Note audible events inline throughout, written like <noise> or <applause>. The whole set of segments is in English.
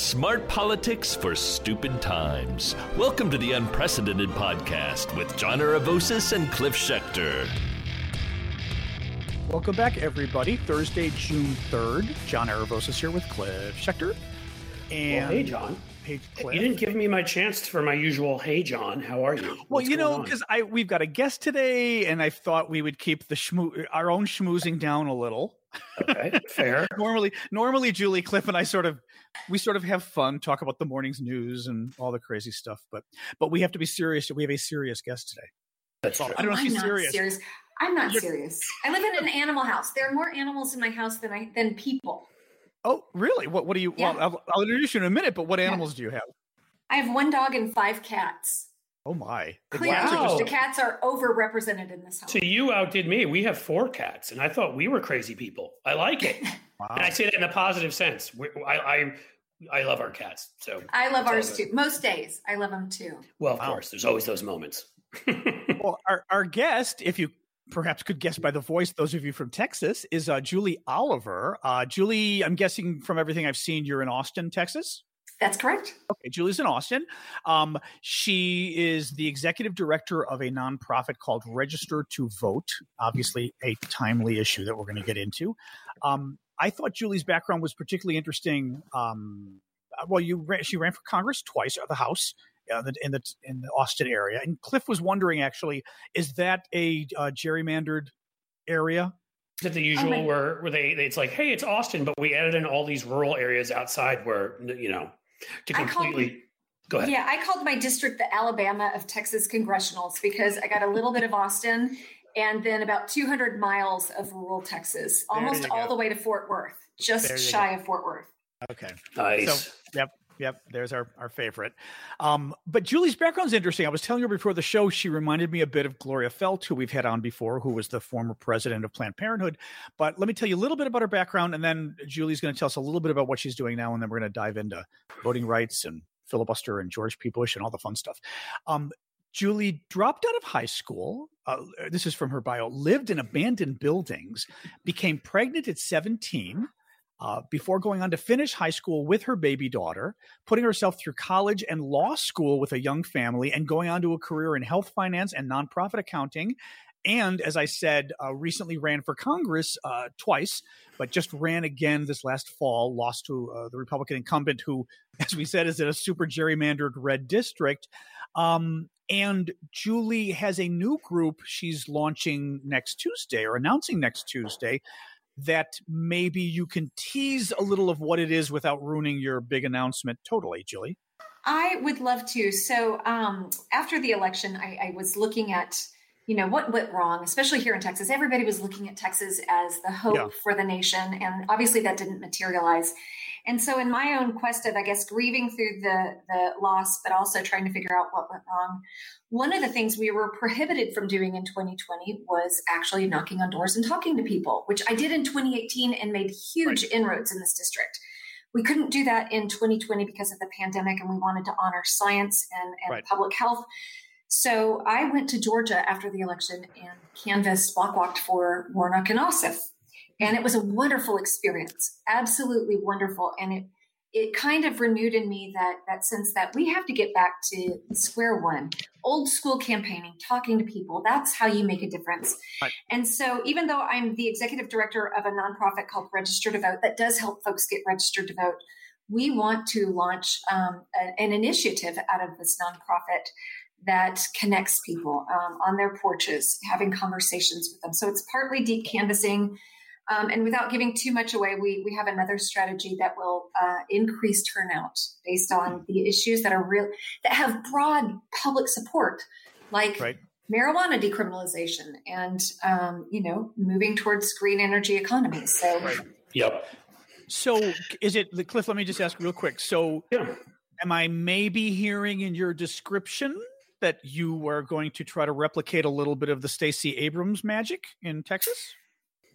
Smart politics for stupid times. Welcome to the Unprecedented Podcast with John Aravosis and Cliff Schecter. Welcome back, everybody. Thursday, June 3rd. John Aravosis here with Cliff Schecter. And well, hey, John. Hey, Cliff. You didn't give me my chance for my usual "Hey, John, how are you?" Well, you know, because I we've got a guest today, and I thought we would keep the schmoo- our own schmoozing down a little. Okay, <laughs> fair. normally, normally, Julie, Cliff, and I sort of we sort of have fun, talk about the morning's news and all the crazy stuff. But but we have to be serious. We have a serious guest today. That's true. I don't know if she's I'm serious. serious. I'm not serious. I live in an animal house. There are more animals in my house than I than people. Oh, really? What what do you? Yeah. Well, I'll, I'll introduce you in a minute. But what animals do you have? I have one dog and five cats. Oh my! Clearly, Wow. the cats are overrepresented in this house. So you outdid me. We have four cats, and I thought we were crazy people. I like it, <laughs> Wow. and I say that in a positive sense. We, I, I I love our cats. So I love ours too. Most days, I love them too. Well, of Wow. course, there's always those moments. <laughs> Well, our, our guest, if you perhaps could guess by the voice, those of you from Texas, is uh, Julie Oliver. Uh, Julie, I'm guessing from everything I've seen, you're in Austin, Texas. That's correct. Okay, Julie's in Austin. Um, she is the executive director of a nonprofit called Register to Vote. Obviously, a timely issue that we're going to get into. Um, I thought Julie's background was particularly interesting. Um, well, you ran, she ran for Congress twice, or the House. uh, in the in the Austin area, and Cliff was wondering actually, is that a uh, gerrymandered area? Is it the usual my- where where they it's like, hey, it's Austin, but we added in all these rural areas outside where you know to I called- completely. Go ahead. Yeah, I called my district the Alabama of Texas congressionals because I got a little bit of Austin and then about 200 miles of rural Texas, almost all go. the way to Fort Worth, just you shy of Fort Worth. Okay. Nice. So, yep, yep. There's our, our favorite. Um, but Julie's background's interesting. I was telling her before the show, she reminded me a bit of Gloria Feldt, who we've had on before, who was the former president of Planned Parenthood. But let me tell you a little bit about her background, and then Julie's going to tell us a little bit about what she's doing now, and then we're going to dive into voting rights and filibuster and George P. Bush and all the fun stuff. Um, Julie dropped out of high school. Uh, this is from her bio. Lived in abandoned buildings, became pregnant at 17 uh, before going on to finish high school with her baby daughter, putting herself through college and law school with a young family, and going on to a career in health finance and nonprofit accounting. And as I said, uh, recently ran for Congress uh, twice, but just ran again this last fall, lost to uh, the Republican incumbent, who, <laughs> as we said, is in a super gerrymandered red district. Um, and Julie has a new group she's launching next Tuesday or announcing next Tuesday that maybe you can tease a little of what it is without ruining your big announcement totally, Julie. I would love to. So um, after the election, I, I was looking at, you know, what went wrong, especially here in Texas. Everybody was looking at Texas as the hope Yeah. for the nation, and obviously that didn't materialize. And so, in my own quest of, I guess, grieving through the the loss, but also trying to figure out what went wrong, one of the things we were prohibited from doing in 2020 was actually knocking on doors and talking to people, which I did in 2018 and made huge inroads in this district. We couldn't do that in 2020 because of the pandemic, and we wanted to honor science and, and Right. public health. So I went to Georgia after the election and canvassed, block walked for Warnock and Ossoff. And it was a wonderful experience, absolutely wonderful. And it it kind of renewed in me that that sense that we have to get back to square one, old school campaigning, talking to people. That's how you make a difference. Right. And so, even though I'm the executive director of a nonprofit called Register to Vote that does help folks get registered to vote, we want to launch um, a- an initiative out of this nonprofit that connects people um, on their porches, having conversations with them. So it's partly deep canvassing. Um, and without giving too much away, we, we have another strategy that will uh, increase turnout based on the issues that are real, that have broad public support, like Right. marijuana decriminalization and, um, you know, moving towards green energy economies. So Right. Yep. So is it Cliff? Let me just ask real quick. So Yeah. am I maybe hearing in your description that you are going to try to replicate a little bit of the Stacey Abrams magic in Texas?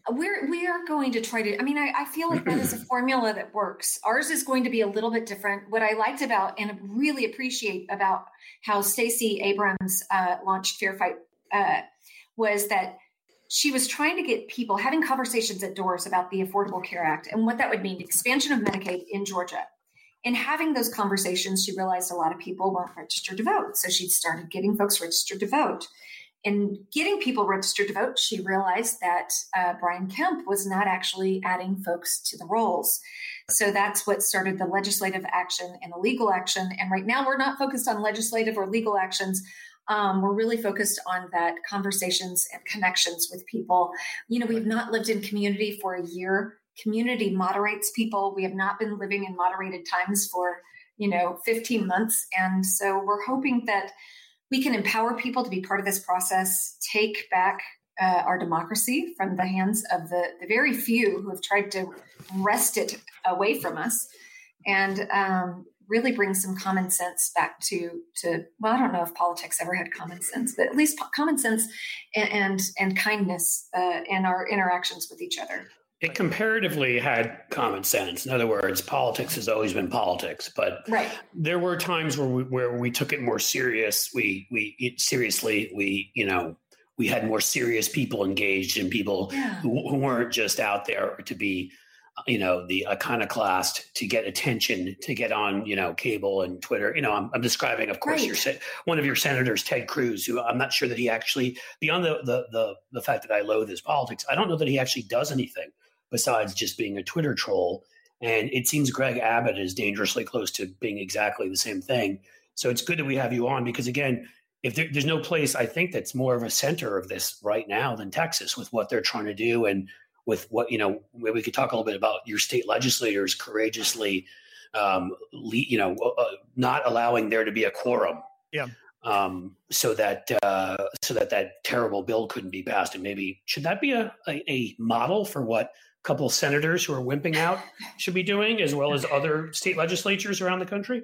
We're we are going to try to. I mean, I, I feel like that is a <clears throat> formula that works. Ours is going to be a little bit different. What I liked about and really appreciate about how Stacey Abrams uh, launched Fair Fight uh, was that she was trying to get people having conversations at doors about the Affordable Care Act and what that would mean expansion of Medicaid in Georgia. in having those conversations, she realized a lot of people weren't registered to vote. So she started getting folks registered to vote. In getting people registered to vote, she realized that uh, Brian Kemp was not actually adding folks to the rolls. So that's what started the legislative action and the legal action. And right now, we're not focused on legislative or legal actions. Um, we're really focused on that conversations and connections with people. You know, we've not lived in community for a year. Community moderates people. We have not been living in moderated times for, you know, 15 months. And so we're hoping that we can empower people to be part of this process, take back uh, our democracy from the hands of the, the very few who have tried to wrest it away from us, and um, really bring some common sense back to to well i don't know if politics ever had common sense but at least common sense and and, and kindness uh, in our interactions with each other it comparatively had common sense. In other words, politics has always been politics, but right. there were times where we, where we took it more serious. We we seriously we you know we had more serious people engaged and people yeah. who, who, weren't just out there to be you know the iconoclast to get attention to get on you know cable and twitter you know i'm, I'm describing of course right. your one of your senators ted cruz who i'm not sure that he actually beyond the, the the the fact that i loathe his politics i don't know that he actually does anything besides just being a twitter troll. And it seems greg abbott is dangerously close to being exactly the same thing. So it's good that we have you on because again if there, there's no place i think that's more of a center of this right now than texas with what they're trying to do and with what you know we could talk a little bit about your state legislators courageously um, you know uh, uh, not allowing there to be a quorum. Yeah. Um, so that uh, so that that terrible bill couldn't be passed. And maybe should that be a, a, a model for what couple of senators who are wimping out <laughs> should be doing as well as other state legislatures around the country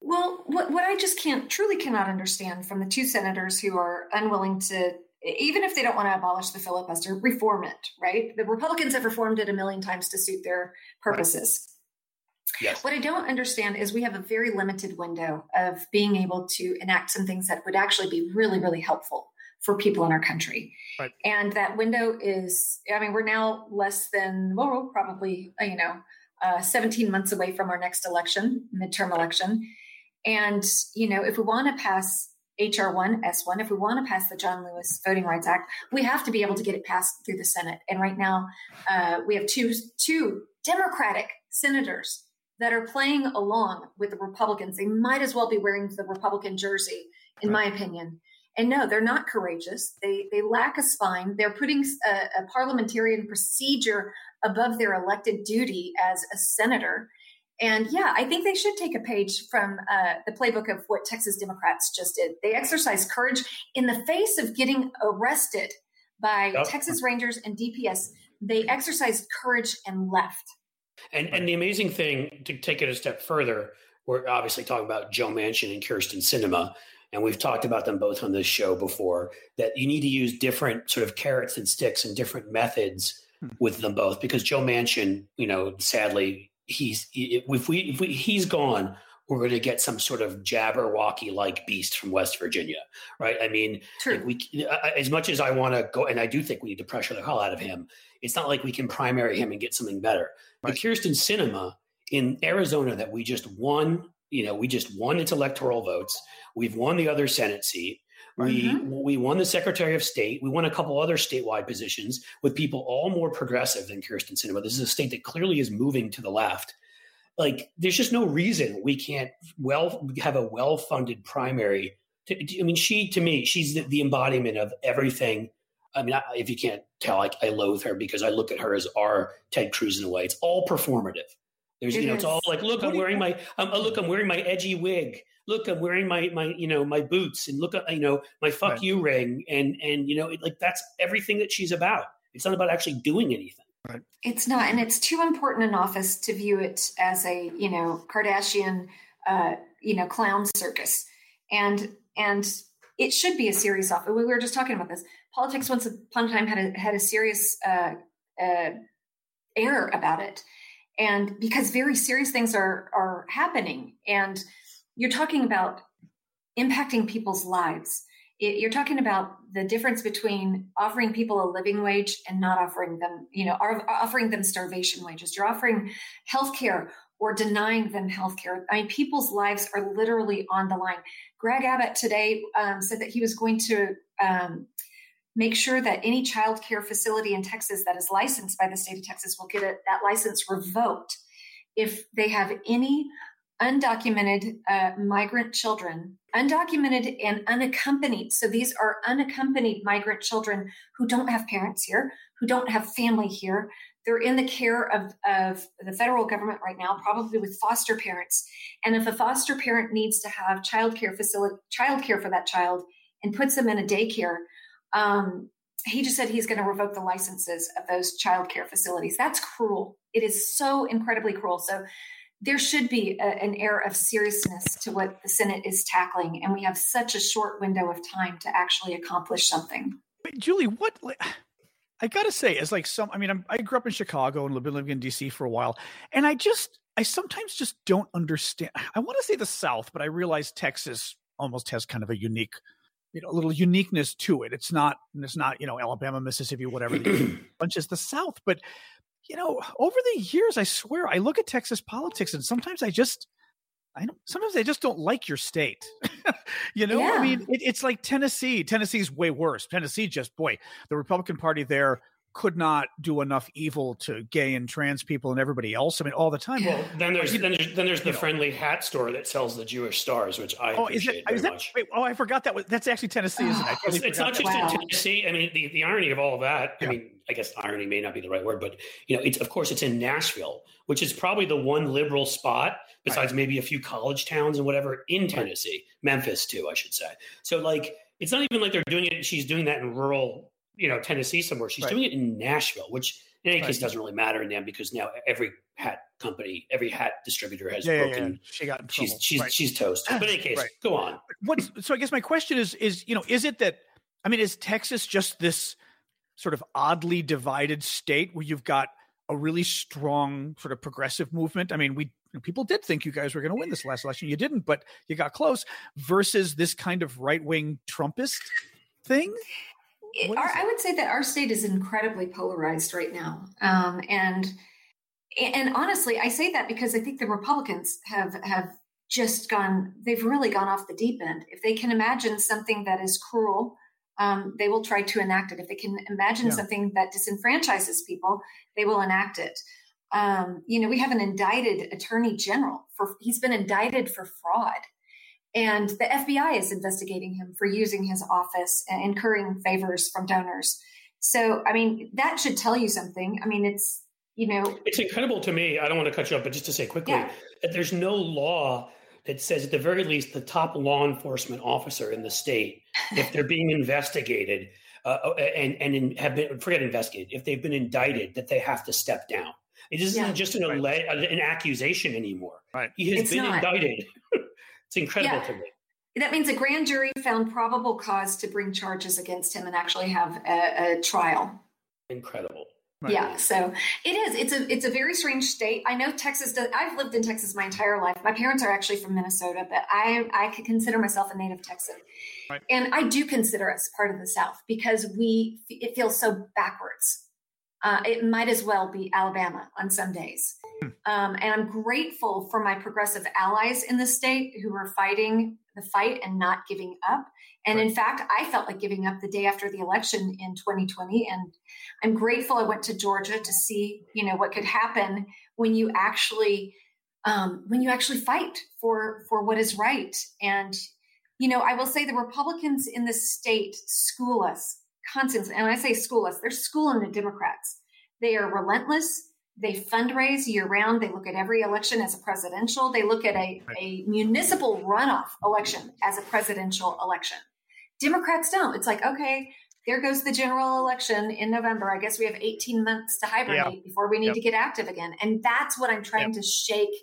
well what, what i just can't truly cannot understand from the two senators who are unwilling to even if they don't want to abolish the filibuster, reform it, right? The Republicans have reformed it a million times to suit their purposes. Yes. What I don't understand is we have a very limited window of being able to enact some things that would actually be really, really helpful for people in our country. Right. And that window is, I mean, we're now less than, well, probably, you know, uh, 17 months away from our next election, midterm election. And, you know, if we want to pass HR1, S1, if we want to pass the John Lewis Voting Rights Act, we have to be able to get it passed through the Senate. And right now, uh, we have two, two Democratic senators that are playing along with the Republicans. They might as well be wearing the Republican jersey, in right. my opinion. And no, they're not courageous. They, they lack a spine. They're putting a, a parliamentarian procedure above their elected duty as a senator. And yeah, I think they should take a page from uh, the playbook of what Texas Democrats just did. They exercised courage in the face of getting arrested by yep. Texas Rangers and DPS. They exercised courage and left. And and the amazing thing to take it a step further, we're obviously talking about Joe Manchin and Kyrsten Sinema, and we've talked about them both on this show before. That you need to use different sort of carrots and sticks and different methods hmm. with them both because Joe Manchin, you know, sadly he's if we if we he's gone we're going to get some sort of jabberwocky like beast from West Virginia, right? I mean, like we as much as I want to go, and I do think we need to pressure the hell out of him. It's not like we can primary him and get something better. Right. But Kyrsten Sinema in Arizona that we just won, you know, we just won its electoral votes. We've won the other Senate seat. We mm-hmm. we won the Secretary of State. We won a couple other statewide positions with people all more progressive than Kyrsten Sinema. This is a state that clearly is moving to the left. Like, there's just no reason we can't well have a well funded primary. To, I mean, she to me, she's the, the embodiment of everything. I mean, I, if you can't tell, I, I loathe her because I look at her as our Ted Cruz in a way. It's all performative. There's, it you know, is. it's all like, look, I'm wearing my, um, look, I'm wearing my edgy wig look, I'm wearing my my you know my boots, and look, you know my fuck right. you ring, and and you know it, like that's everything that she's about. It's not about actually doing anything. Right. It's not, and it's too important an office to view it as a you know Kardashian, uh, you know clown circus, and and it should be a serious office. We were just talking about this. Politics once upon a time had a had a serious uh, uh, air about it, and because very serious things are are happening, and you're talking about impacting people's lives. You're talking about the difference between offering people a living wage and not offering them, you know, offering them starvation wages. You're offering health care or denying them health care. I mean, people's lives are literally on the line. Greg Abbott today um, said that he was going to um, make sure that any child care facility in Texas that is licensed by the state of Texas will get a, that license revoked if they have any undocumented uh, migrant children, undocumented and unaccompanied. So these are unaccompanied migrant children who don't have parents here, who don't have family here. They're in the care of, of the federal government right now, probably with foster parents. And if a foster parent needs to have child care facility, child care for that child and puts them in a daycare, um, he just said he's going to revoke the licenses of those child care facilities. That's cruel. It is so incredibly cruel. So there should be a, an air of seriousness to what the Senate is tackling, and we have such a short window of time to actually accomplish something. Julie, what I got to say is like some. I mean, I'm, i grew up in Chicago and been living in DC for a while, and I just I sometimes just don't understand. I want to say the South, but I realize Texas almost has kind of a unique you know, a little uniqueness to it. It's not, it's not, you know, Alabama, Mississippi, whatever, <clears throat> bunch is the South. But you know, over the years, I swear, I look at Texas politics and sometimes I just, I don't, sometimes I just don't like your state. <laughs> you know, yeah. I mean, it, it's like Tennessee. Tennessee's way worse. Tennessee just, boy, the Republican Party there could not do enough evil to gay and trans people and everybody else. I mean, all the time. Well, then there's then there's, then there's the friendly know. hat store that sells the Jewish stars, which I oh, is, it, is that, much. Wait, oh, I forgot that was that's actually Tennessee, isn't it? It's, it's, not just wow. in Tennessee. I mean, the, the irony of all of that. Yeah. I mean, I guess irony may not be the right word, but you know, it's of course it's in Nashville, which is probably the one liberal spot besides right. maybe a few college towns and whatever in Tennessee. Memphis too, I should say. So like, it's not even like they're doing it. She's doing that in rural you know Tennessee somewhere. She's right. doing it in Nashville, which in any right. case doesn't really matter in them because now every hat company, every hat distributor has yeah, broken. Yeah, yeah. She got in trouble. She's she's, right. she's toast. But in any <clears throat> case, go on. What? So I guess my question is is you know is it that I mean is Texas just this sort of oddly divided state where you've got a really strong sort of progressive movement? I mean we people did think you guys were going to win this last election. You didn't, but you got close. Versus this kind of right wing Trumpist thing our, I would say that our state is incredibly polarized right now, um, and and honestly, I say that because I think the Republicans have have just gone. They've really gone off the deep end. If they can imagine something that is cruel, um, they will try to enact it. If they can imagine yeah. something that disenfranchises people, they will enact it. Um, you know, we have an indicted attorney general for he's been indicted for fraud. And the FBI is investigating him for using his office and incurring favors from donors. So, I mean, that should tell you something. I mean, it's, you know. It's incredible to me. I don't want to cut you off, but just to say quickly yeah. that there's no law that says, at the very least, the top law enforcement officer in the state, if they're being investigated, uh, uh, and and in, have been forget investigated, if they've been indicted, that they have to step down. It isn't yeah. just an, right. an accusation anymore. Right. He has it's been not. indicted. <laughs> It's incredible yeah. to me. That means a grand jury found probable cause to bring charges against him and actually have a, a trial. Incredible. Right. Yeah, so it is. It's a it's a very strange state. I know Texas does. I've lived in Texas my entire life. My parents are actually from Minnesota, but I I could consider myself a native Texan, right. and I do consider us part of the South because we it feels so backwards. Uh, it might as well be Alabama on some days. Hmm. Um, and I'm grateful for my progressive allies in the state who are fighting the fight and not giving up. And right. in fact, I felt like giving up the day after the election in 2020. And I'm grateful I went to Georgia to see, you know, what could happen when you actually um, when you actually fight for for what is right. And you know, I will say the Republicans in the state school us constantly. And when I say schoolless, they're schooling the Democrats. They are relentless. They fundraise year round. They look at every election as a presidential. They look at a, a municipal runoff election as a presidential election. Democrats don't. It's like, okay, there goes the general election in November. I guess we have 18 months to hibernate yep. before we need yep. to get active again. And that's what I'm trying yep. to shake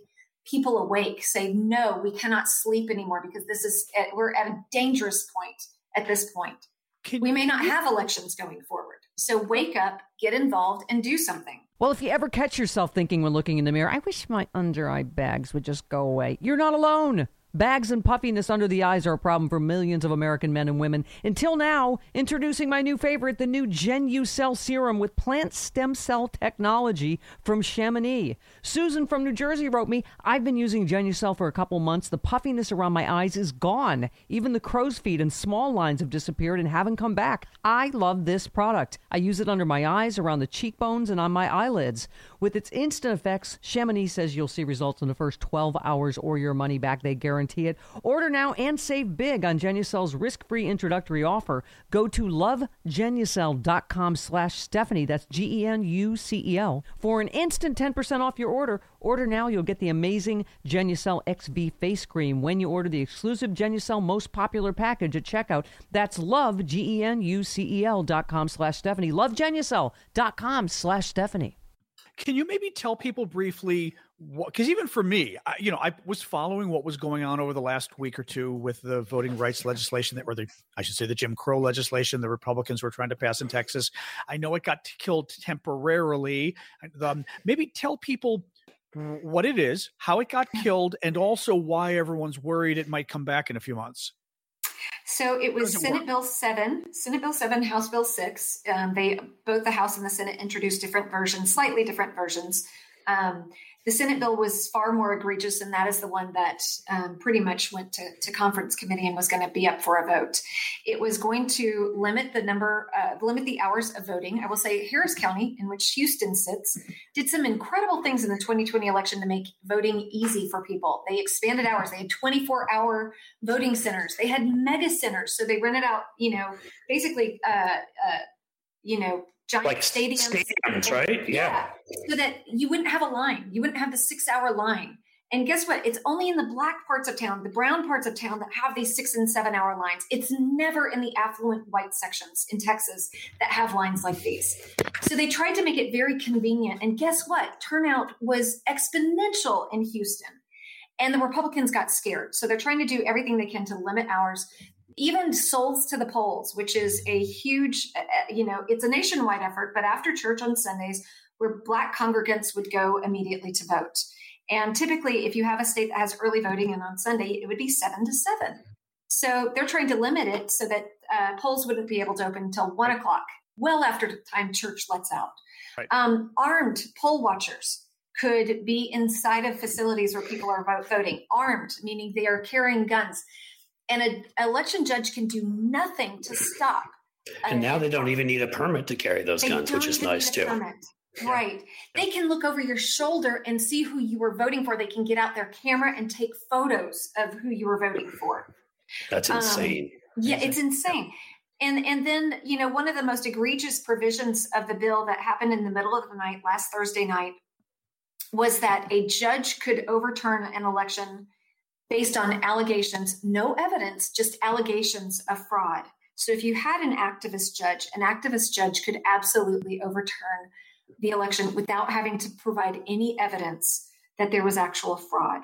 people awake. Say, no, we cannot sleep anymore because this is, at, we're at a dangerous point at this point. Can we may not have elections going forward. So wake up, get involved, and do something. Well, if you ever catch yourself thinking when looking in the mirror, I wish my under eye bags would just go away, you're not alone. Bags and puffiness under the eyes are a problem for millions of American men and women. Until now, introducing my new favorite, the new Genucel serum with plant stem cell technology from Chamonix. Susan from New Jersey wrote me, I've been using Genucel for a couple months. The puffiness around my eyes is gone. Even the crow's feet and small lines have disappeared and haven't come back. I love this product. I use it under my eyes, around the cheekbones, and on my eyelids. With its instant effects, Chamonix says you'll see results in the first 12 hours or your money back. They guarantee it. Order now and save big on Genucel's risk-free introductory offer. Go to lovegenucel.com slash Stephanie. That's G-E-N-U-C-E-L. For an instant 10% off your order, order now. You'll get the amazing Genucel XV face cream when you order the exclusive Genucel most popular package at checkout. That's love, G-E-N-U-C-E-L dot com slash Stephanie. Lovegenucel.com slash Stephanie. Can you maybe tell people briefly because even for me, I, you know, I was following what was going on over the last week or two with the voting rights legislation that, or the, I should say, the Jim Crow legislation the Republicans were trying to pass in Texas. I know it got killed temporarily. Um, maybe tell people what it is, how it got killed, and also why everyone's worried it might come back in a few months. So it was Senate work? Bill 7, Senate Bill 7, House Bill 6. Um, they both the House and the Senate introduced different versions, slightly different versions. Um, the Senate bill was far more egregious, and that is the one that um, pretty much went to, to, conference committee and was going to be up for a vote. It was going to limit the number, uh, limit the hours of voting. I will say Harris County, in which Houston sits, did some incredible things in the 2020 election to make voting easy for people. They expanded hours. They had 24 hour voting centers. They had mega centers, so they rented out, you know, basically, uh, uh, you know, giant like stadiums. Stadiums, right? Yeah. yeah. So that you wouldn't have a line. You wouldn't have the six hour line. And guess what? It's only in the black parts of town, the brown parts of town that have these six and seven hour lines. It's never in the affluent white sections in Texas that have lines like these. So they tried to make it very convenient. And guess what? Turnout was exponential in Houston. And the Republicans got scared. So they're trying to do everything they can to limit hours even souls to the polls which is a huge uh, uh, you know it's a nationwide effort but after church on sundays where black congregants would go immediately to vote. And typically if you have a state that has early voting and on sunday it would be seven to seven. So they're trying to limit it so that uh, polls wouldn't be able to open until one o'clock well after the time church lets out. Right. um, armed poll watchers could be inside of facilities where people are voting. Armed meaning they are carrying guns and an election judge can do nothing to stop. And now they don't even need a permit to carry those guns, which is nice too. Permit. Right. They can look over your shoulder and see who you were voting for. They can get out their camera and take photos of who you were voting for. That's um, insane. Um, yeah, it's insane. And and then, you know, one of the most egregious provisions of the bill that happened in the middle of the night last Thursday night was that a judge could overturn an election based on allegations, no evidence, just allegations of fraud. So if you had an activist judge, an activist judge could absolutely overturn the election without having to provide any evidence that there was actual fraud.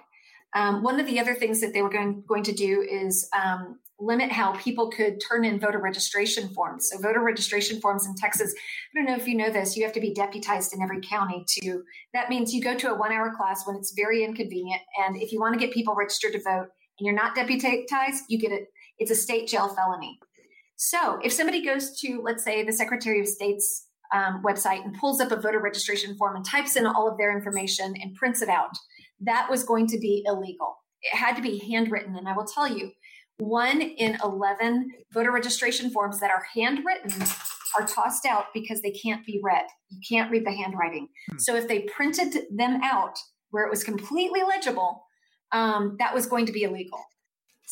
Um, one of the other things that they were going, going to do is um, limit how people could turn in voter registration forms. So, voter registration forms in Texas, I don't know if you know this, you have to be deputized in every county to, that means you go to a one hour class when it's very inconvenient. And if you want to get people registered to vote and you're not deputized, you get it, it's a state jail felony. So, if somebody goes to, let's say, the Secretary of State's um, website and pulls up a voter registration form and types in all of their information and prints it out, that was going to be illegal. It had to be handwritten. And I will tell you, one in 11 voter registration forms that are handwritten are tossed out because they can't be read. You can't read the handwriting. Hmm. So if they printed them out where it was completely legible, um, that was going to be illegal.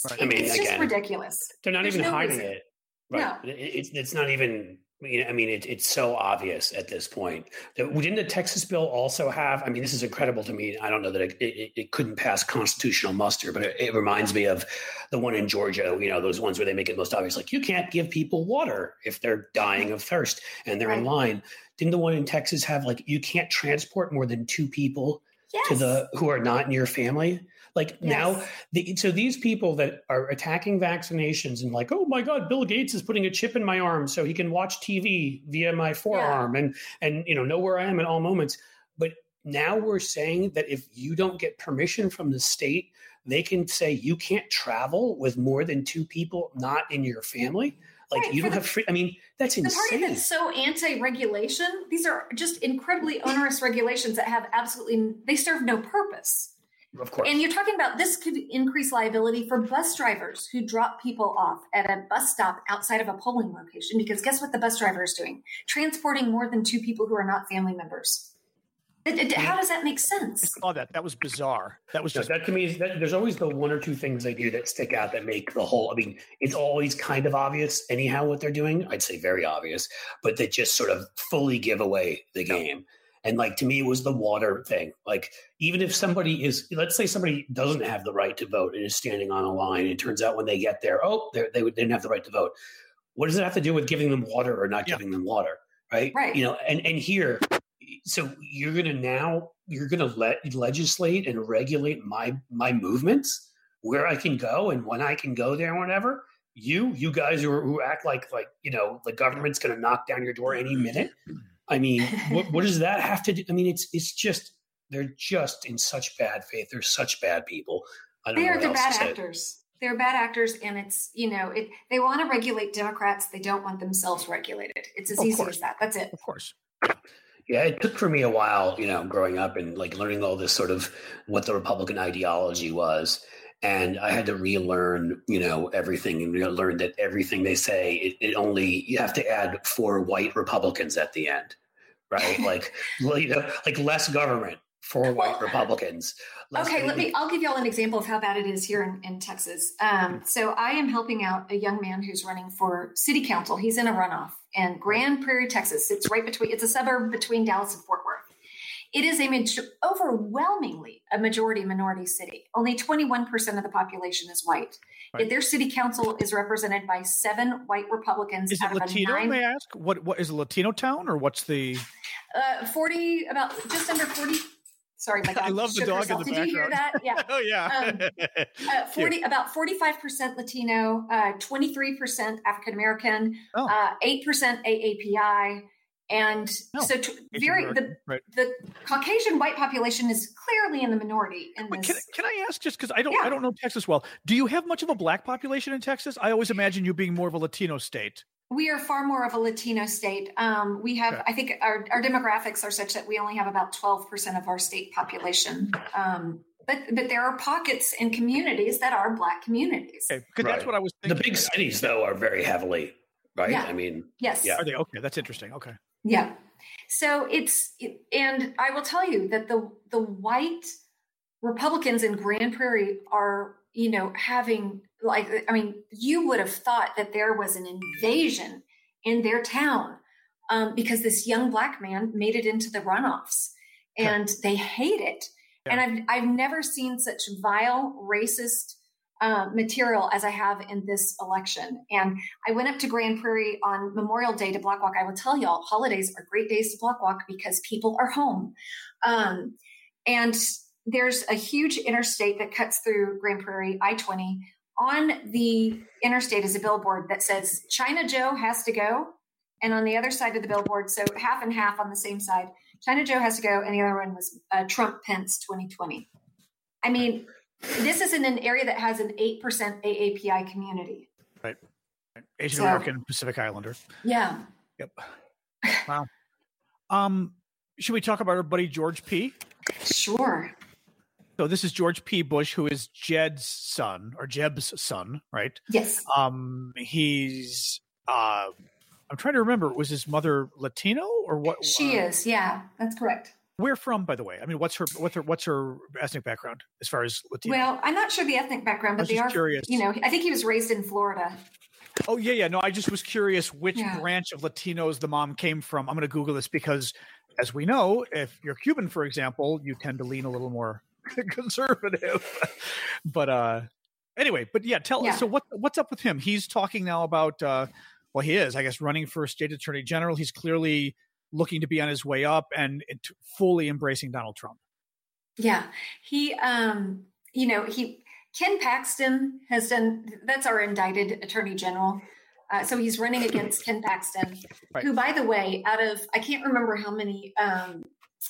Right. I mean, it's again, just ridiculous. They're not There's even no hiding reason. it. Right. No. It's, it's not even I mean, it, it's so obvious at this point. Didn't the Texas bill also have? I mean, this is incredible to me. I don't know that it, it, it couldn't pass constitutional muster, but it, it, reminds me of the one in Georgia. You know, those ones where they make it most obvious, like you can't give people water if they're dying of thirst and they're right. in line. Didn't the one in Texas have like you can't transport more than two people yes. to the who are not in your family? Like yes. now, the, so these people that are attacking vaccinations and like, oh my God, Bill Gates is putting a chip in my arm so he can watch TV via my forearm yeah. and and you know know where I am at all moments. But now we're saying that if you don't get permission from the state they can say you can't travel with more than two people not in your family. Like Right, you don't the- have free. I mean, that's The party that's so anti-regulation, these are just incredibly onerous regulations that have absolutely they serve no purpose. Of course. And you're talking about this could increase liability for bus drivers who drop people off at a bus stop outside of a polling location. Because guess what the bus driver is doing? Transporting more than two people who are not family members. It- it- how does that make sense? I saw that. That was bizarre. That was No, just that to me is that there's always the one or two things they do that stick out that make the whole. I mean, it's always kind of obvious anyhow what they're doing. I'd say very obvious, but they just sort of fully give away the game. And like to me, it was the water thing. Like even if somebody is, let's say somebody doesn't have the right to vote and is standing on a line, it turns out when they get there, oh, they're- they didn't have the right to vote. What does it have to do with giving them water or not Yeah. giving them water? Right. Right. You know, and and here, so you're gonna now you're gonna let legislate and regulate my my movements where I can go and when I can go there and whatever. You you guys who, who act like like you know the government's gonna knock down your door any minute. I mean, what, what does <laughs> that have to do? I mean, it's it's just they're just in such bad faith. They're such bad people. I don't They know are they're bad actors. They're bad actors, and it's you know it. They want to regulate Democrats. They don't want themselves regulated. It's as Of easy course. as that. That's it. of course. Yeah, it took for me a while, you know, growing up and like learning all this sort of what the Republican ideology was. And I had to relearn, you know, everything and you know, learn that everything they say, it, it only, you have to add four white Republicans at the end, right? <laughs> like, you know, like less government, four white Republicans. less- Okay, let me. I'll give y'all an example of how bad it is here in, in Texas. Um, so I am helping out a young man who's running for city council. He's in a runoff in Grand Prairie, Texas. It's right between. It's a suburb between Dallas and Fort Worth. It is a major, overwhelmingly a majority minority city. Only 21% of the population is white. Right. Yet their city council is represented by seven white Republicans Is out it of Latino? a nine. May I ask what what is a Latino town or what's the? Uh, 40, about just under 40. Sorry, my <laughs> dog. I love the dog in herself. the Did you hear that? Yeah. <laughs> Oh yeah. <laughs> Uh, 40 about 45% latino uh, 23% african american Oh. uh, 8% aapi and Oh, so t- very the, right. the caucasian white population is clearly in the minority in Wait, this can, can I ask just because I don't Yeah. I don't know Texas well? Do you have much of a black population in Texas? I always imagine you being more of a Latino state. we are far more of a latino state um, we have Okay. i think our, our demographics are such that we only have about 12% of our state population um, but but there are pockets and communities that are black communities Okay, because that's what I was the big cities, though, are very heavily, right? Yeah. I mean, yes Yeah. Are they okay? That's interesting. Okay. Yeah. So it's and I will tell you that the the white Republicans in Grand Prairie are, you know, having like I mean, you would have thought that there was an invasion in their town um, because this young black man made it into the runoffs, and they hate it. And I've I've never seen such vile, racist uh, material as I have in this election. And I went up to Grand Prairie on Memorial Day to block walk. I will tell y'all, holidays are great days to block walk because people are home. Um, and there's a huge interstate that cuts through Grand Prairie, I 20. On the interstate is a billboard that says China Joe has to go. And on the other side of the billboard, so half and half on the same side, China Joe has to go. And the other one was uh, Trump Pence 2020. I mean, this is in an area that has an 8% AAPI community. Right. Asian So- American Pacific Islander. Yeah. Yep. Wow. Um, should we talk about our buddy George P? Sure. So this is George P. Bush, who is Jed's son or Jeb's son, right? Yes. Um, he's uh, I'm trying to remember. Was his mother Latino or what? She uh, is. Yeah, that's correct. Where from, by the way? I mean, what's her what's her what's her ethnic background as far as Latino? Well, I'm not sure the ethnic background, but they just are. curious. You know, I think he was raised in Florida. Oh yeah, yeah. No, I just was curious which Yeah. branch of Latinos the mom came from. I'm going to Google this because, as we know, if you're Cuban, for example, you tend to lean a little more <laughs> conservative. but uh, anyway, but yeah, tell Yeah. So what what's up with him? He's talking now about. Uh, well, he is, I guess, running for state attorney general. He's clearly looking to be on his way up and fully embracing Donald Trump. Yeah, he. um You know, he. Ken Paxton has done. That's our indicted attorney general. Uh, so he's running against Ken Paxton, Right. who, by the way, out of I can't remember how many um,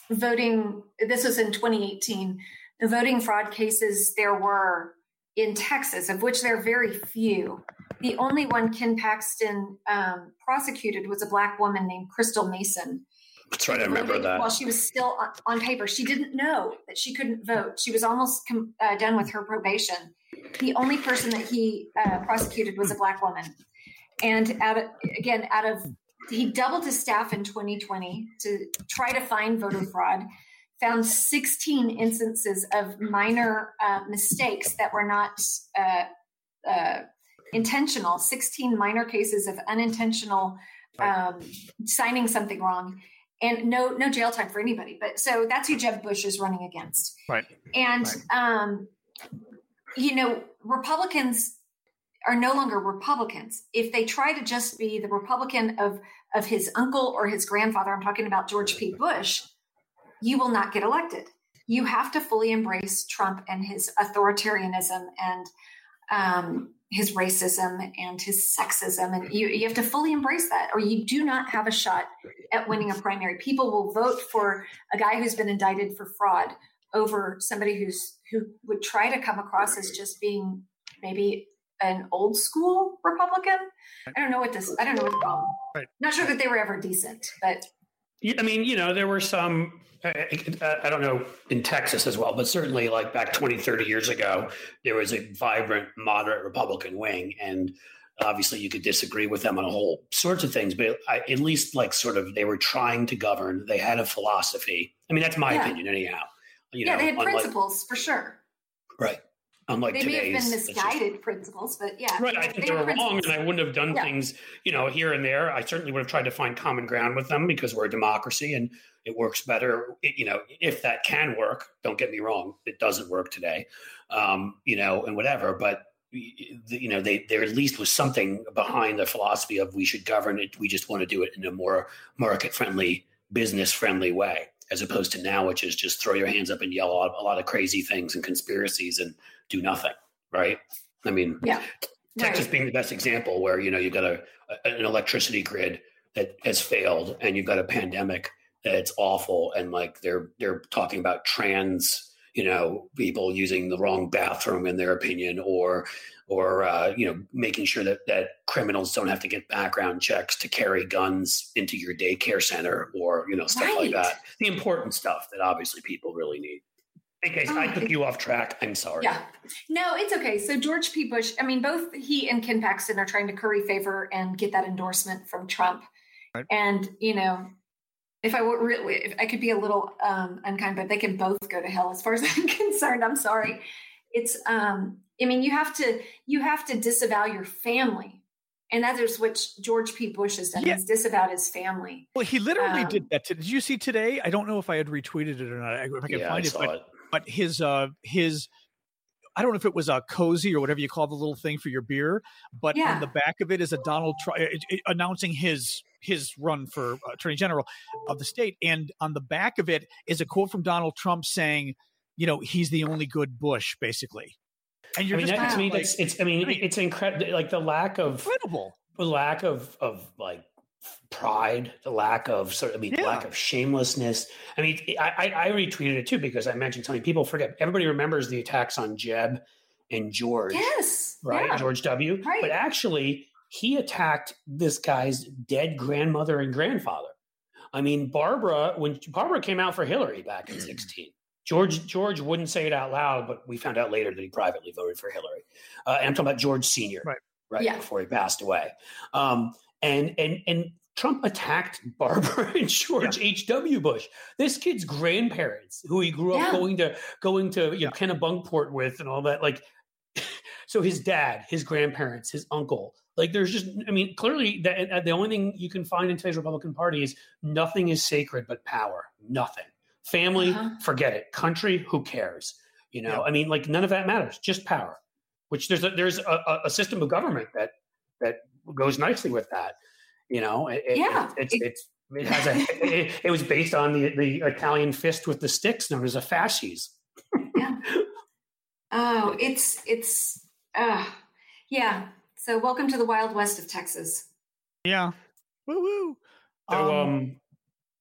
voting. This was in 2018. the voting fraud cases there were in Texas, of which there are very few. The only one Ken Paxton um, prosecuted was a black woman named Crystal Mason. That's right, I remember that. While she was still on, on, paper, she didn't know that she couldn't vote. She was almost com- uh, done with her probation. The only person that he uh, prosecuted was a black woman. And out of, again, out of he doubled his staff in 2020 to try to find voter fraud found 16 instances of minor uh, mistakes that were not uh, uh, intentional 16 minor cases of unintentional um, signing something wrong and no no jail time for anybody but so that's who jeb bush is running against right and right. um you know republicans are no longer Republicans. If they try to just be the Republican of of his uncle or his grandfather, I'm talking about George P. Bush, you will not get elected. You have to fully embrace Trump and his authoritarianism and um, his racism and his sexism, and you, you have to fully embrace that, or you do not have a shot at winning a primary. People will vote for a guy who's been indicted for fraud over somebody who's who would try to come across as just being maybe an old school Republican. I don't know what this. I don't know what the problem. Right. Not sure that they were ever decent, but. I mean, you know, there were some. I don't know in Texas as well, but certainly like back 20, 30 years ago, there was a vibrant, moderate Republican wing. And obviously you could disagree with them on a whole sorts of things, but I, at least like sort of they were trying to govern. They had a philosophy. I mean, that's my yeah. opinion anyhow. You yeah, know, they had unlike, principles for sure. Right unlike they may have been misguided principles, but yeah, right. I think they, they were wrong, and I wouldn't have done yeah. things, you know, here and there. I certainly would have tried to find common ground with them because we're a democracy and it works better, you know, if that can work. Don't get me wrong; it doesn't work today, um, you know, and whatever. But you know, they there at least was something behind the philosophy of we should govern it. We just want to do it in a more market friendly, business friendly way as opposed to now, which is just throw your hands up and yell a lot, a lot of crazy things and conspiracies and do nothing. Right. I mean, yeah. Texas right. being the best example where, you know, you've got a, an electricity grid that has failed and you've got a pandemic that's awful. And like they're, they're talking about trans, you know, people using the wrong bathroom in their opinion, or or uh, you know making sure that that criminals don't have to get background checks to carry guns into your daycare center or you know stuff right. like that the important stuff that obviously people really need in case oh, i took you off track i'm sorry yeah no it's okay so george p bush i mean both he and ken paxton are trying to curry favor and get that endorsement from trump right. and you know if I were really, if I could be a little um, unkind, but they can both go to hell as far as <laughs> I'm concerned. I'm sorry. It's um, I mean, you have to you have to disavow your family. And that is what George P. Bush has done. Yeah. He's disavowed his family. Well, he literally um, did that. Did you see today? I don't know if I had retweeted it or not. If I can yeah, find it, but, it. But his uh his I don't know if it was a cozy or whatever you call the little thing for your beer, but yeah. on the back of it is a Donald Trump announcing his his run for attorney general of the state, and on the back of it is a quote from Donald Trump saying, "You know, he's the only good Bush," basically. And you're I mean, just that, to me, like, that's it's. I mean, it's incredible. Like the lack of incredible, the lack of of like pride, the lack of sort of, I mean, yeah. lack of shamelessness. I mean, I, I, retweeted it too because I mentioned something people forget. Everybody remembers the attacks on Jeb and George. Yes. Right. Yeah. George W. Right. But actually, he attacked this guy's dead grandmother and grandfather. I mean, Barbara, when Barbara came out for Hillary back in 16, George George wouldn't say it out loud, but we found out later that he privately voted for Hillary. Uh, and I'm talking about George Senior, right? Right yeah. before he passed away. Um, and and and Trump attacked <laughs> Barbara and George yeah. H.W. Bush. This kid's grandparents, who he grew up yeah. going to going to you know Kennebunkport with and all that. Like, <laughs> so his dad, his grandparents, his uncle. Like, there's just, I mean, clearly the, the only thing you can find in today's Republican Party is nothing is sacred but power. Nothing. Family, uh-huh. forget it. Country, who cares? You know, yeah. I mean, like none of that matters. Just power. Which there's a, there's a, a system of government that that goes nicely with that. You know, it, yeah, it, it's, it's it has a it, it, was based on the the Italian fist with the sticks known as a fasces. yeah. <laughs> Oh, it's it's uh yeah. So welcome to the wild west of Texas. Yeah. Woo woo. So um, um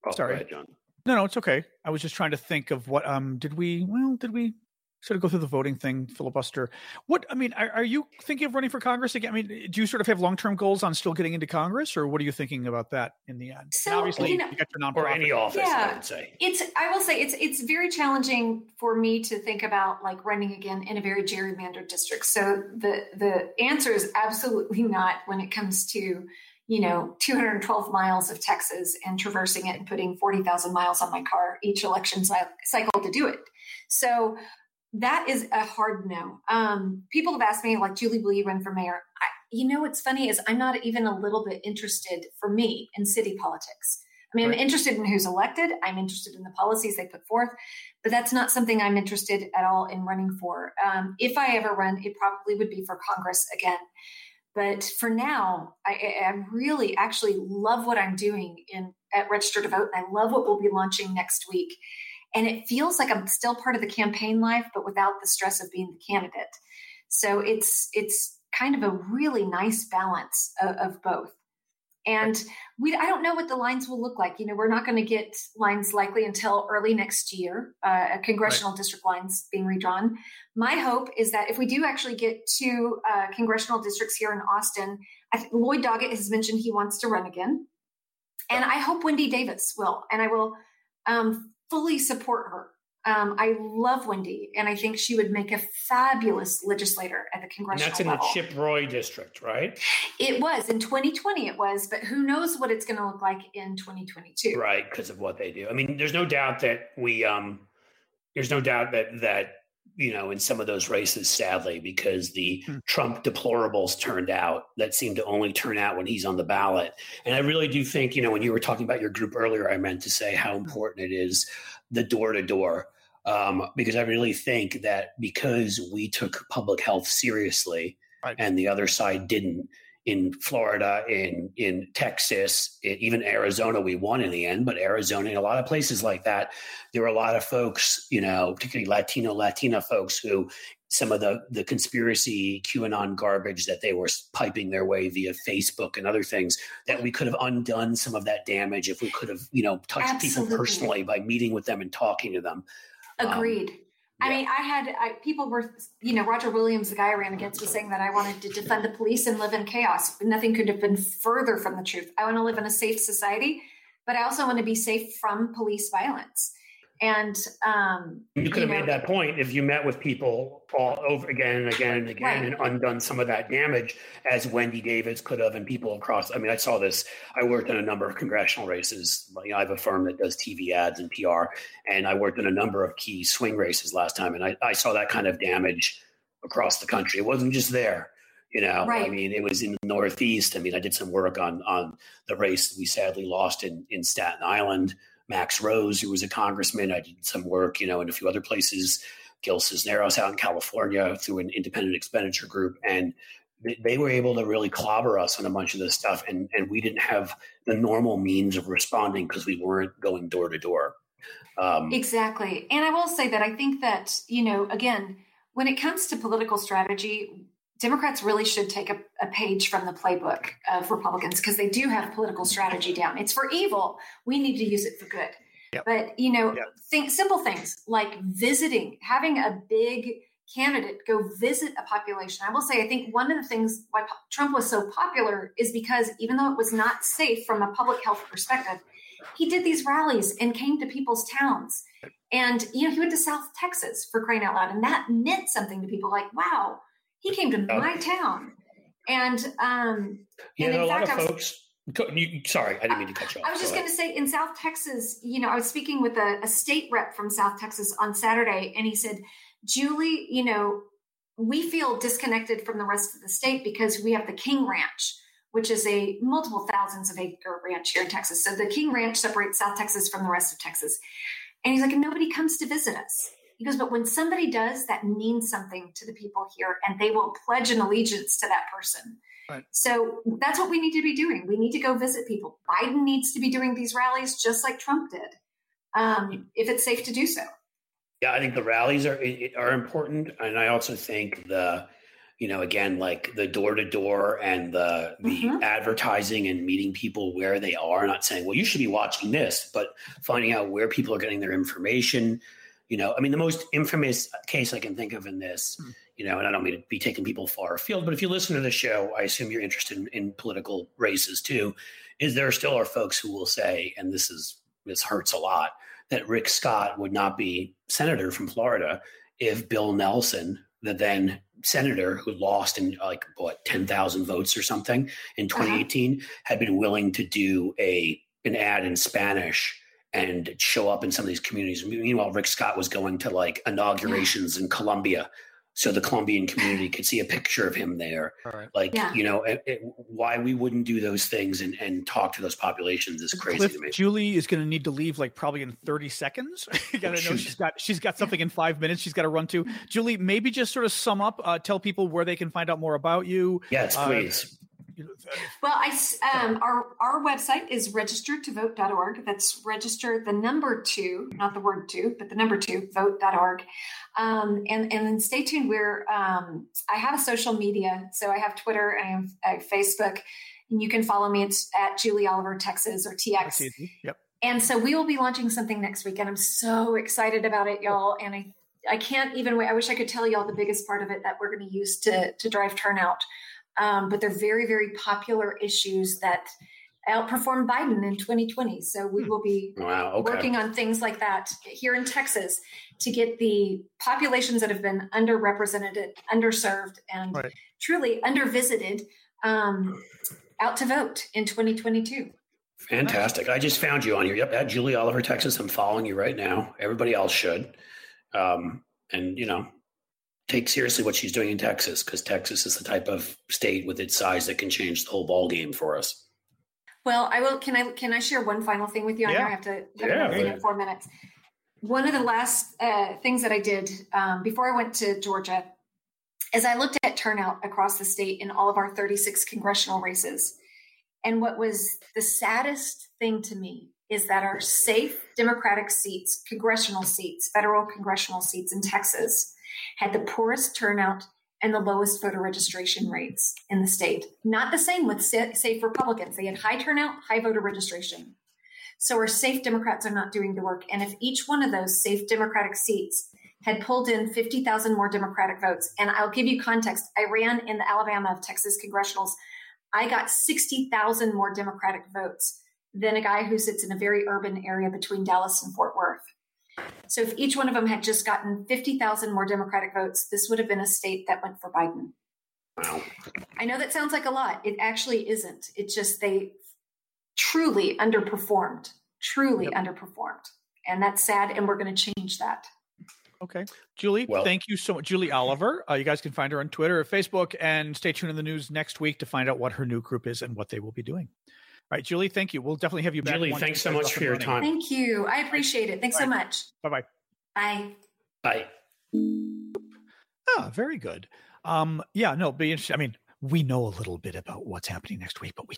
oh, sorry, ahead, John. No, no, it's okay. I was just trying to think of what um did we well did we sort of go through the voting thing, filibuster. What I mean, are, are, you thinking of running for Congress again? I mean, do you sort of have long term goals on still getting into Congress, or what are you thinking about that in the end? So obviously, you, know, you got your nonprofit or any office. Yeah, I would say it's. I will say it's it's very challenging for me to think about like running again in a very gerrymandered district. So the the answer is absolutely not when it comes to you know 212 miles of Texas and traversing it and putting 40,000 miles on my car each election cycle to do it. So that is a hard no. Um, people have asked me, like, Julie, will you run for mayor? I, you know, what's funny is I'm not even a little bit interested for me in city politics. I mean, right. I'm interested in who's elected. I'm interested in the policies they put forth, but that's not something I'm interested at all in running for. Um, if I ever run, it probably would be for Congress again. But for now, I, I really actually love what I'm doing in at Register2Vote, and I love what we'll be launching next week. And it feels like I'm still part of the campaign life, but without the stress of being the candidate. So it's it's kind of a really nice balance of, of both. And we, I don't know what the lines will look like. You know, we're not going to get lines likely until early next year, uh, congressional right. district lines being redrawn. My hope is that if we do actually get two uh, congressional districts here in Austin, I think Lloyd Doggett has mentioned he wants to run again. And I hope Wendy Davis will. And I will um, fully support her. Um, I love Wendy, and I think she would make a fabulous legislator at the congressional. And that's in level. the Chip Roy district, right? It was in 2020. It was, but who knows what it's going to look like in 2022? Right, because of what they do. I mean, there's no doubt that we. Um, there's no doubt that that you know in some of those races, sadly, because the hmm. Trump deplorables turned out that seem to only turn out when he's on the ballot. And I really do think, you know, when you were talking about your group earlier, I meant to say how hmm. important it is the door to door um, because I really think that because we took public health seriously right. and the other side didn't, in Florida, in in Texas, in, even Arizona, we won in the end. But Arizona, in a lot of places like that, there were a lot of folks, you know, particularly Latino, Latina folks, who some of the the conspiracy QAnon garbage that they were piping their way via Facebook and other things that we could have undone some of that damage if we could have, you know, touched Absolutely. people personally by meeting with them and talking to them. Agreed. Um, I mean, I had I, people were, you know, Roger Williams, the guy I ran against, was saying that I wanted to defend the police and live in chaos. Nothing could have been further from the truth. I want to live in a safe society, but I also want to be safe from police violence. And um, you could you have know, made that point if you met with people all over again and again and again right. and undone some of that damage, as Wendy Davis could have, and people across. I mean, I saw this. I worked in a number of congressional races. You know, I have a firm that does TV ads and PR, and I worked in a number of key swing races last time, and I, I saw that kind of damage across the country. It wasn't just there. You know, right. I mean, it was in the Northeast. I mean, I did some work on on the race we sadly lost in in Staten Island Max Rose, who was a congressman. I did some work, you know, in a few other places. Gil Cisneros out in California through an independent expenditure group, and they, were able to really clobber us on a bunch of this stuff, and and we didn't have the normal means of responding because we weren't going door to door. Um, exactly, and I will say that I think that you know, again, when it comes to political strategy, Democrats really should take a, a page from the playbook of Republicans because they do have political strategy down. It's for evil. We need to use it for good. Yep. But you know, yep. think simple things like visiting, having a big candidate go visit a population. I will say, I think one of the things why Trump was so popular is because even though it was not safe from a public health perspective, he did these rallies and came to people's towns. And you know, he went to South Texas for crying out loud, and that meant something to people. Like, wow, he came to my town, and um, yeah, and in a fact, lot of folks. You, sorry, I didn't mean to cut you off. I was just going to say in South Texas, you know, I was speaking with a, a state rep from South Texas on Saturday, and he said, Julie, you know, we feel disconnected from the rest of the state because we have the King Ranch, which is a multiple thousands of acre ranch here in Texas. So the King Ranch separates South Texas from the rest of Texas. And he's like, and nobody comes to visit us. He goes, but when somebody does, that means something to the people here, and they will pledge an allegiance to that person. Right. So that's what we need to be doing. We need to go visit people. Biden needs to be doing these rallies just like Trump did, um, if it's safe to do so. Yeah, I think the rallies are are important, and I also think the you know again like the door to door and the the mm-hmm. advertising and meeting people where they are not saying well you should be watching this but finding out where people are getting their information You know, I mean, the most infamous case I can think of in this, hmm. you know, and I don't mean to be taking people far afield, but if you listen to the show, I assume you're interested in, in political races too. Is there still are folks who will say, and this is this hurts a lot, that Rick Scott would not be senator from Florida if Bill Nelson, the then senator who lost in like what 10,000 votes or something in 2018 uh-huh. had been willing to do a an ad in Spanish and show up in some of these communities. Meanwhile, Rick Scott was going to like inaugurations in Colombia so the Colombian community could see a picture of him there. Right. Like, yeah. you know, it, it, why we wouldn't do those things and, and talk to those populations is crazy Cliff, to me. Julie is going to need to leave like probably in 30 seconds. <laughs> you got to know she's got she's got something in five minutes she's got to run to. Julie, maybe just sort of sum up, uh, tell people where they can find out more about you. Yes, uh, please. Well, I um, our our website is register2vote.org. That's register the number two, not the word two, but the number two vote.org. Um, and and then stay tuned. We're um, I have a social media, so I have Twitter and I have, I have Facebook, and you can follow me. It's at Julie Oliver Texas or TX. Yep. And so we will be launching something next week, and I'm so excited about it, y'all. And I I can't even wait. I wish I could tell y'all the biggest part of it that we're going to use to to drive turnout um, but they're very, very popular issues that outperformed Biden in 2020. So we hmm. will be wow, okay. working on things like that here in Texas to get the populations that have been underrepresented, underserved, and right. truly undervisited um, out to vote in 2022. Fantastic. I just found you on here. Yep, at Julie Oliver, Texas. I'm following you right now. Everybody else should. Um, and, you know, take seriously what she's doing in Texas because Texas is the type of state with its size that can change the whole ball game for us. Well, I will. Can I can I share one final thing with you? I know I have to have yeah, thing in four minutes. One of the last uh, things that I did um, before I went to Georgia is I looked at turnout across the state in all of our 36 congressional races. And what was the saddest thing to me is that our safe Democratic seats, congressional seats, federal congressional seats in Texas, had the poorest turnout and the lowest voter registration rates in the state. Not the same with safe Republicans. They had high turnout, high voter registration. So our safe Democrats are not doing the work. And if each one of those safe Democratic seats had pulled in 50,000 more Democratic votes, and I'll give you context, I ran in the Alabama of Texas congressionals. I got 60,000 more Democratic votes than a guy who sits in a very urban area between Dallas and Fort Worth. So if each one of them had just gotten 50,000 more Democratic votes, this would have been a state that went for Biden. Wow. I know that sounds like a lot. It actually isn't. It's just they truly underperformed, truly yep. underperformed. And that's sad. And we're going to change that. Okay. Julie, well, thank you so much. Julie Oliver. Uh, you guys can find her on Twitter or Facebook and stay tuned in the news next week to find out what her new group is and what they will be doing. All right, Julie, thank you. We'll definitely have you back. Julie, thanks so much for your time. Thank you. I appreciate it. Thanks right. so much. Bye-bye. Bye. Bye. Ah, very good. Um, yeah, no, be interesting. I mean, we know a little bit about what's happening next week, but we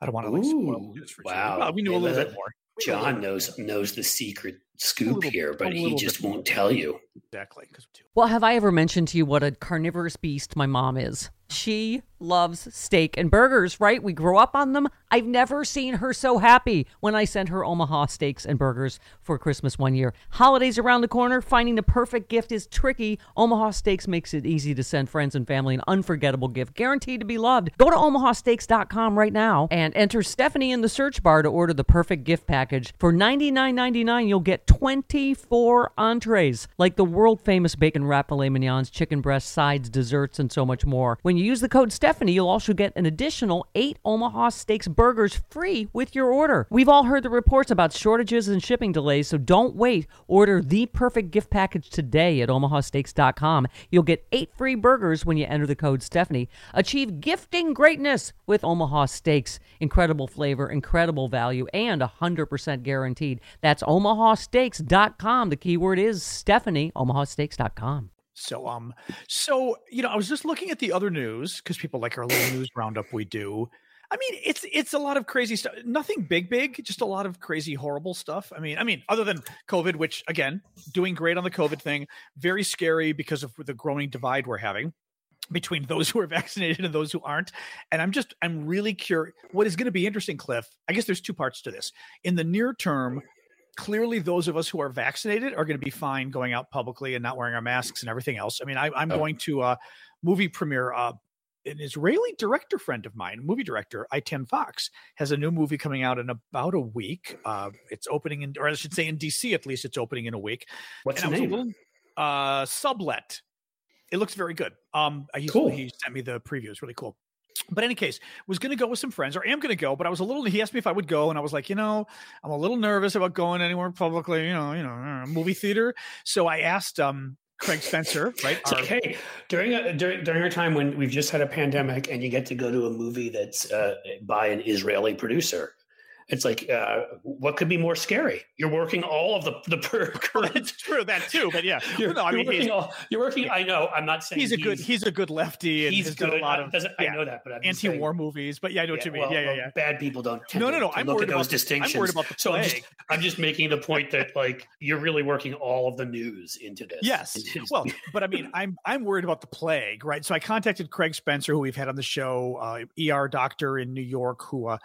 I don't want to like spoil news for wow. Well, we knew a little bit more. John knows knows the secret scoop little, here, but he just won't tell you. Exactly. Well, have I ever mentioned to you what a carnivorous beast my mom is? She loves steak and burgers, right? We grew up on them. I've never seen her so happy when I sent her Omaha steaks and burgers for Christmas one year. Holidays around the corner, finding the perfect gift is tricky. Omaha Steaks makes it easy to send friends and family an unforgettable gift, guaranteed to be loved. Go to omahasteaks.com right now and enter Stephanie in the search bar to order the perfect gift package. For $99.99, you'll get 24 entrees, like the world famous bacon wrap filet mignons, chicken breasts, sides, desserts, and so much more. When you use the code Stephanie, you'll also get an additional eight Omaha Steaks burgers free with your order. We've all heard the reports about shortages and shipping delays, so don't wait. Order the perfect gift package today at omahasteaks.com. You'll get eight free burgers when you enter the code Stephanie. Achieve gifting greatness with Omaha Steaks. Incredible flavor, incredible value, and 100% guaranteed. That's omahasteaks.com. The keyword is Stephanie, omahasteaks.com. So um so you know I was just looking at the other news because people like our little news roundup we do. I mean it's it's a lot of crazy stuff. Nothing big big, just a lot of crazy horrible stuff. I mean I mean other than COVID which again doing great on the COVID thing, very scary because of the growing divide we're having between those <laughs> who are vaccinated and those who aren't. And I'm just I'm really curious what is going to be interesting Cliff. I guess there's two parts to this. In the near term clearly those of us who are vaccinated are going to be fine going out publicly and not wearing our masks and everything else. I mean, I, am oh. going to a movie premiere. Uh, an Israeli director friend of mine, movie director, Eytan Fox, has a new movie coming out in about a week. Uh, it's opening in, or I should say, in DC at least, it's opening in a week. What's and the name? Little, uh, Sublet. It looks very good. Um, he, cool. he sent me the preview. It's really cool but any case was going to go with some friends or am going to go but i was a little he asked me if i would go and i was like you know i'm a little nervous about going anywhere publicly you know you know movie theater so i asked um Craig Spencer, right? Our, okay. During a during during a time when we've just had a pandemic and you get to go to a movie that's uh, by an Israeli producer, it's like uh, what could be more scary? You're working all of the the <laughs> per <laughs> that's true that too but yeah. You're, no, I mean, you're working, all, you're working yeah. i know i'm not saying he's a good he's a good lefty and he's good a lot of yeah, i know that but I'm anti-war saying, movies but yeah i know what you mean. well, yeah yeah yeah. bad people don't no no no i'm look worried at those about, distinctions i'm worried about the so i'm just i'm just making the point that like you're really working all of the news into this. Yes. Well but i mean i'm i'm worried about the plague right? So i contacted craig spencer who we've had on the show uh, er doctor in new york who uh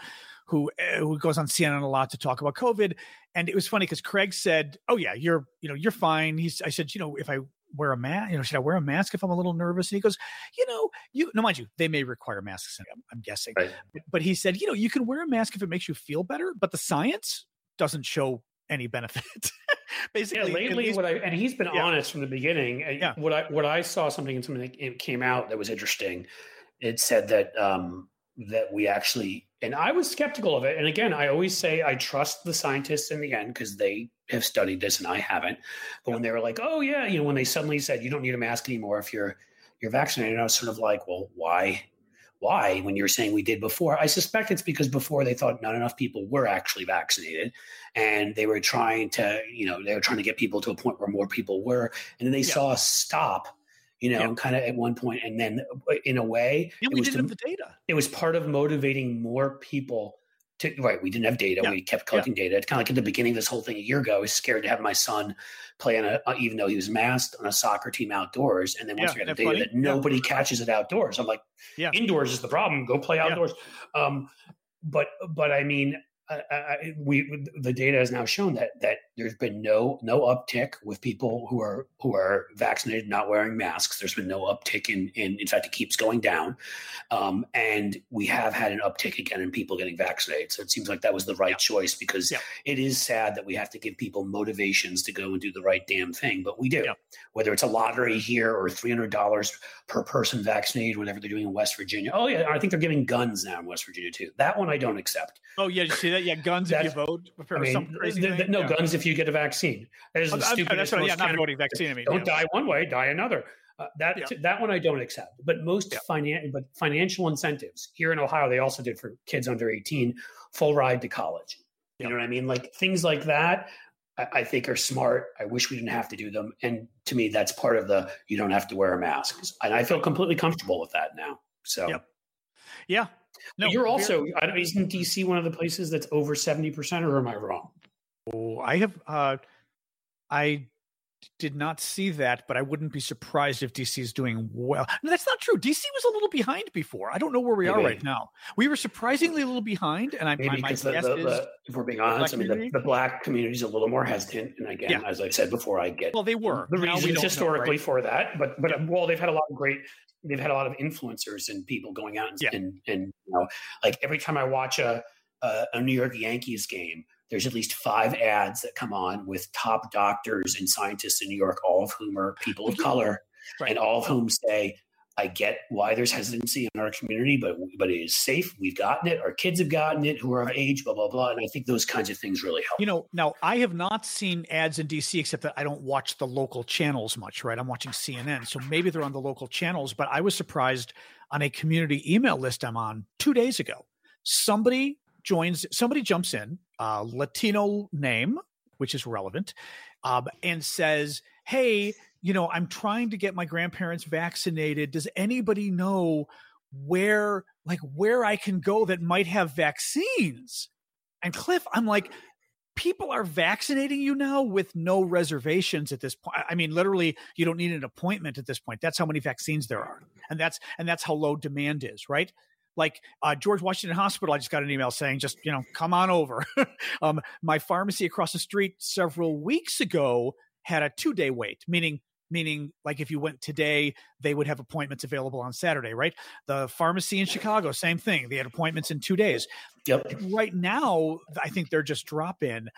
who eh, who goes on CNN a lot to talk about COVID. And it was funny because Craig said, "Oh yeah, you're you know you're fine." He's I said, you know, if I wear a mask, you know, should I wear a mask if I'm a little nervous? And he goes, you know, you no mind you, they may require masks. I'm, I'm guessing, right. but, but he said, you know, you can wear a mask if it makes you feel better, but the science doesn't show any benefit. <laughs> Basically, yeah, lately, least, what I and he's been yeah. honest from the beginning. Yeah. What I what I saw something in something that came out that was interesting. It said that um, that we actually and I was skeptical of it. And again, I always say I trust the scientists in the end because they have studied this and I haven't. But when they were like, "Oh yeah," you know, when they suddenly said you don't need a mask anymore if you're you're vaccinated, I was sort of like, "Well, why?" Why, when you're saying we did before? I suspect it's because before they thought not enough people were actually vaccinated, and they were trying to, you know, they were trying to get people to a point where more people were, and then they yeah. saw a stop you know, yeah. kind of at one point, and then uh, in a way, yeah, we didn't to, have the data. It was part of motivating more people to right. We didn't have data. Yeah. We kept collecting data. It's kind of like at the beginning of this whole thing a year ago. I was scared to have my son play on a, uh, even though he was masked on a soccer team outdoors. And then once we got the data funny? that nobody catches it outdoors, I'm like, yeah, indoors is the problem. Go play outdoors. Um, but but I mean, I, we the data has now shown that that there's been no no uptick with people who are who are vaccinated not wearing masks. There's been no uptick in in in fact it keeps going down, um, and we have had an uptick again in people getting vaccinated. So it seems like that was the right yeah. choice because yeah. it is sad that we have to give people motivations to go and do the right damn thing, but we do. Yeah. Whether it's a lottery here or three hundred dollars per person vaccinated, whatever they're doing in West Virginia. Oh yeah, I think they're giving guns now in West Virginia too. That one I don't accept. Oh yeah, you see that? Yeah, guns if you vote for I mean, some crazy the, the, No, guns if you get a vaccine. That is the stupid. That's what, yeah, not voting vaccine. I mean, don't yeah. die one way, die another. Uh, that yeah. that one I don't accept. But most yeah. finan- but financial incentives here in Ohio, they also did for kids under eighteen, full ride to college. You know what I mean? Like things like that. I, I think are smart. I wish we didn't have to do them. And to me, that's part of the you don't have to wear a mask. And I feel completely comfortable with that now. So, yeah, no, you're also isn't DC one of the places that's over seventy percent, or am I wrong? Oh, I have. Uh, I did not see that, but I wouldn't be surprised if DC is doing well. No, that's not true. DC was a little behind before. I don't know where we Maybe. are right now. We were surprisingly a little behind, and I, Maybe because the, the, the, if we're being honest, I mean the, the, black community is a little more hesitant. And again, yeah. as I said before, I get well they were the reasons historically know, right? for that, but but yeah. well they've had a lot of great they've had a lot of influencers and people going out and, yeah. and, and you know, like every time I watch a, a, a New York Yankees game, there's at least five ads that come on with top doctors and scientists in New York, all of whom are people of mm-hmm. color, right. and all of whom say, I get why there's hesitancy in our community, but but it is safe. We've gotten it. Our kids have gotten it who are of age, blah, blah, blah. And I think those kinds of things really help. You know, now I have not seen ads in DC except that I don't watch the local channels much, right? I'm watching CNN. So maybe they're on the local channels, but I was surprised on a community email list I'm on two days ago. Somebody joins, somebody jumps in, uh, Latino name, which is relevant, um, and says, Hey, you know, I'm trying to get my grandparents vaccinated. Does anybody know where, like, where I can go that might have vaccines? And Cliff, I'm like, people are vaccinating you now with no reservations at this point. I mean, literally, you don't need an appointment at this point. That's how many vaccines there are, and that's and that's how low demand is, right? Like uh, George Washington Hospital, I just got an email saying, just, you know, come on over. <laughs> um, my pharmacy across the street several weeks ago had a two day wait, meaning meaning like if you went today they would have appointments available on saturday right? The pharmacy in chicago same thing they had appointments in two days. Yep. Right now i think they're just drop in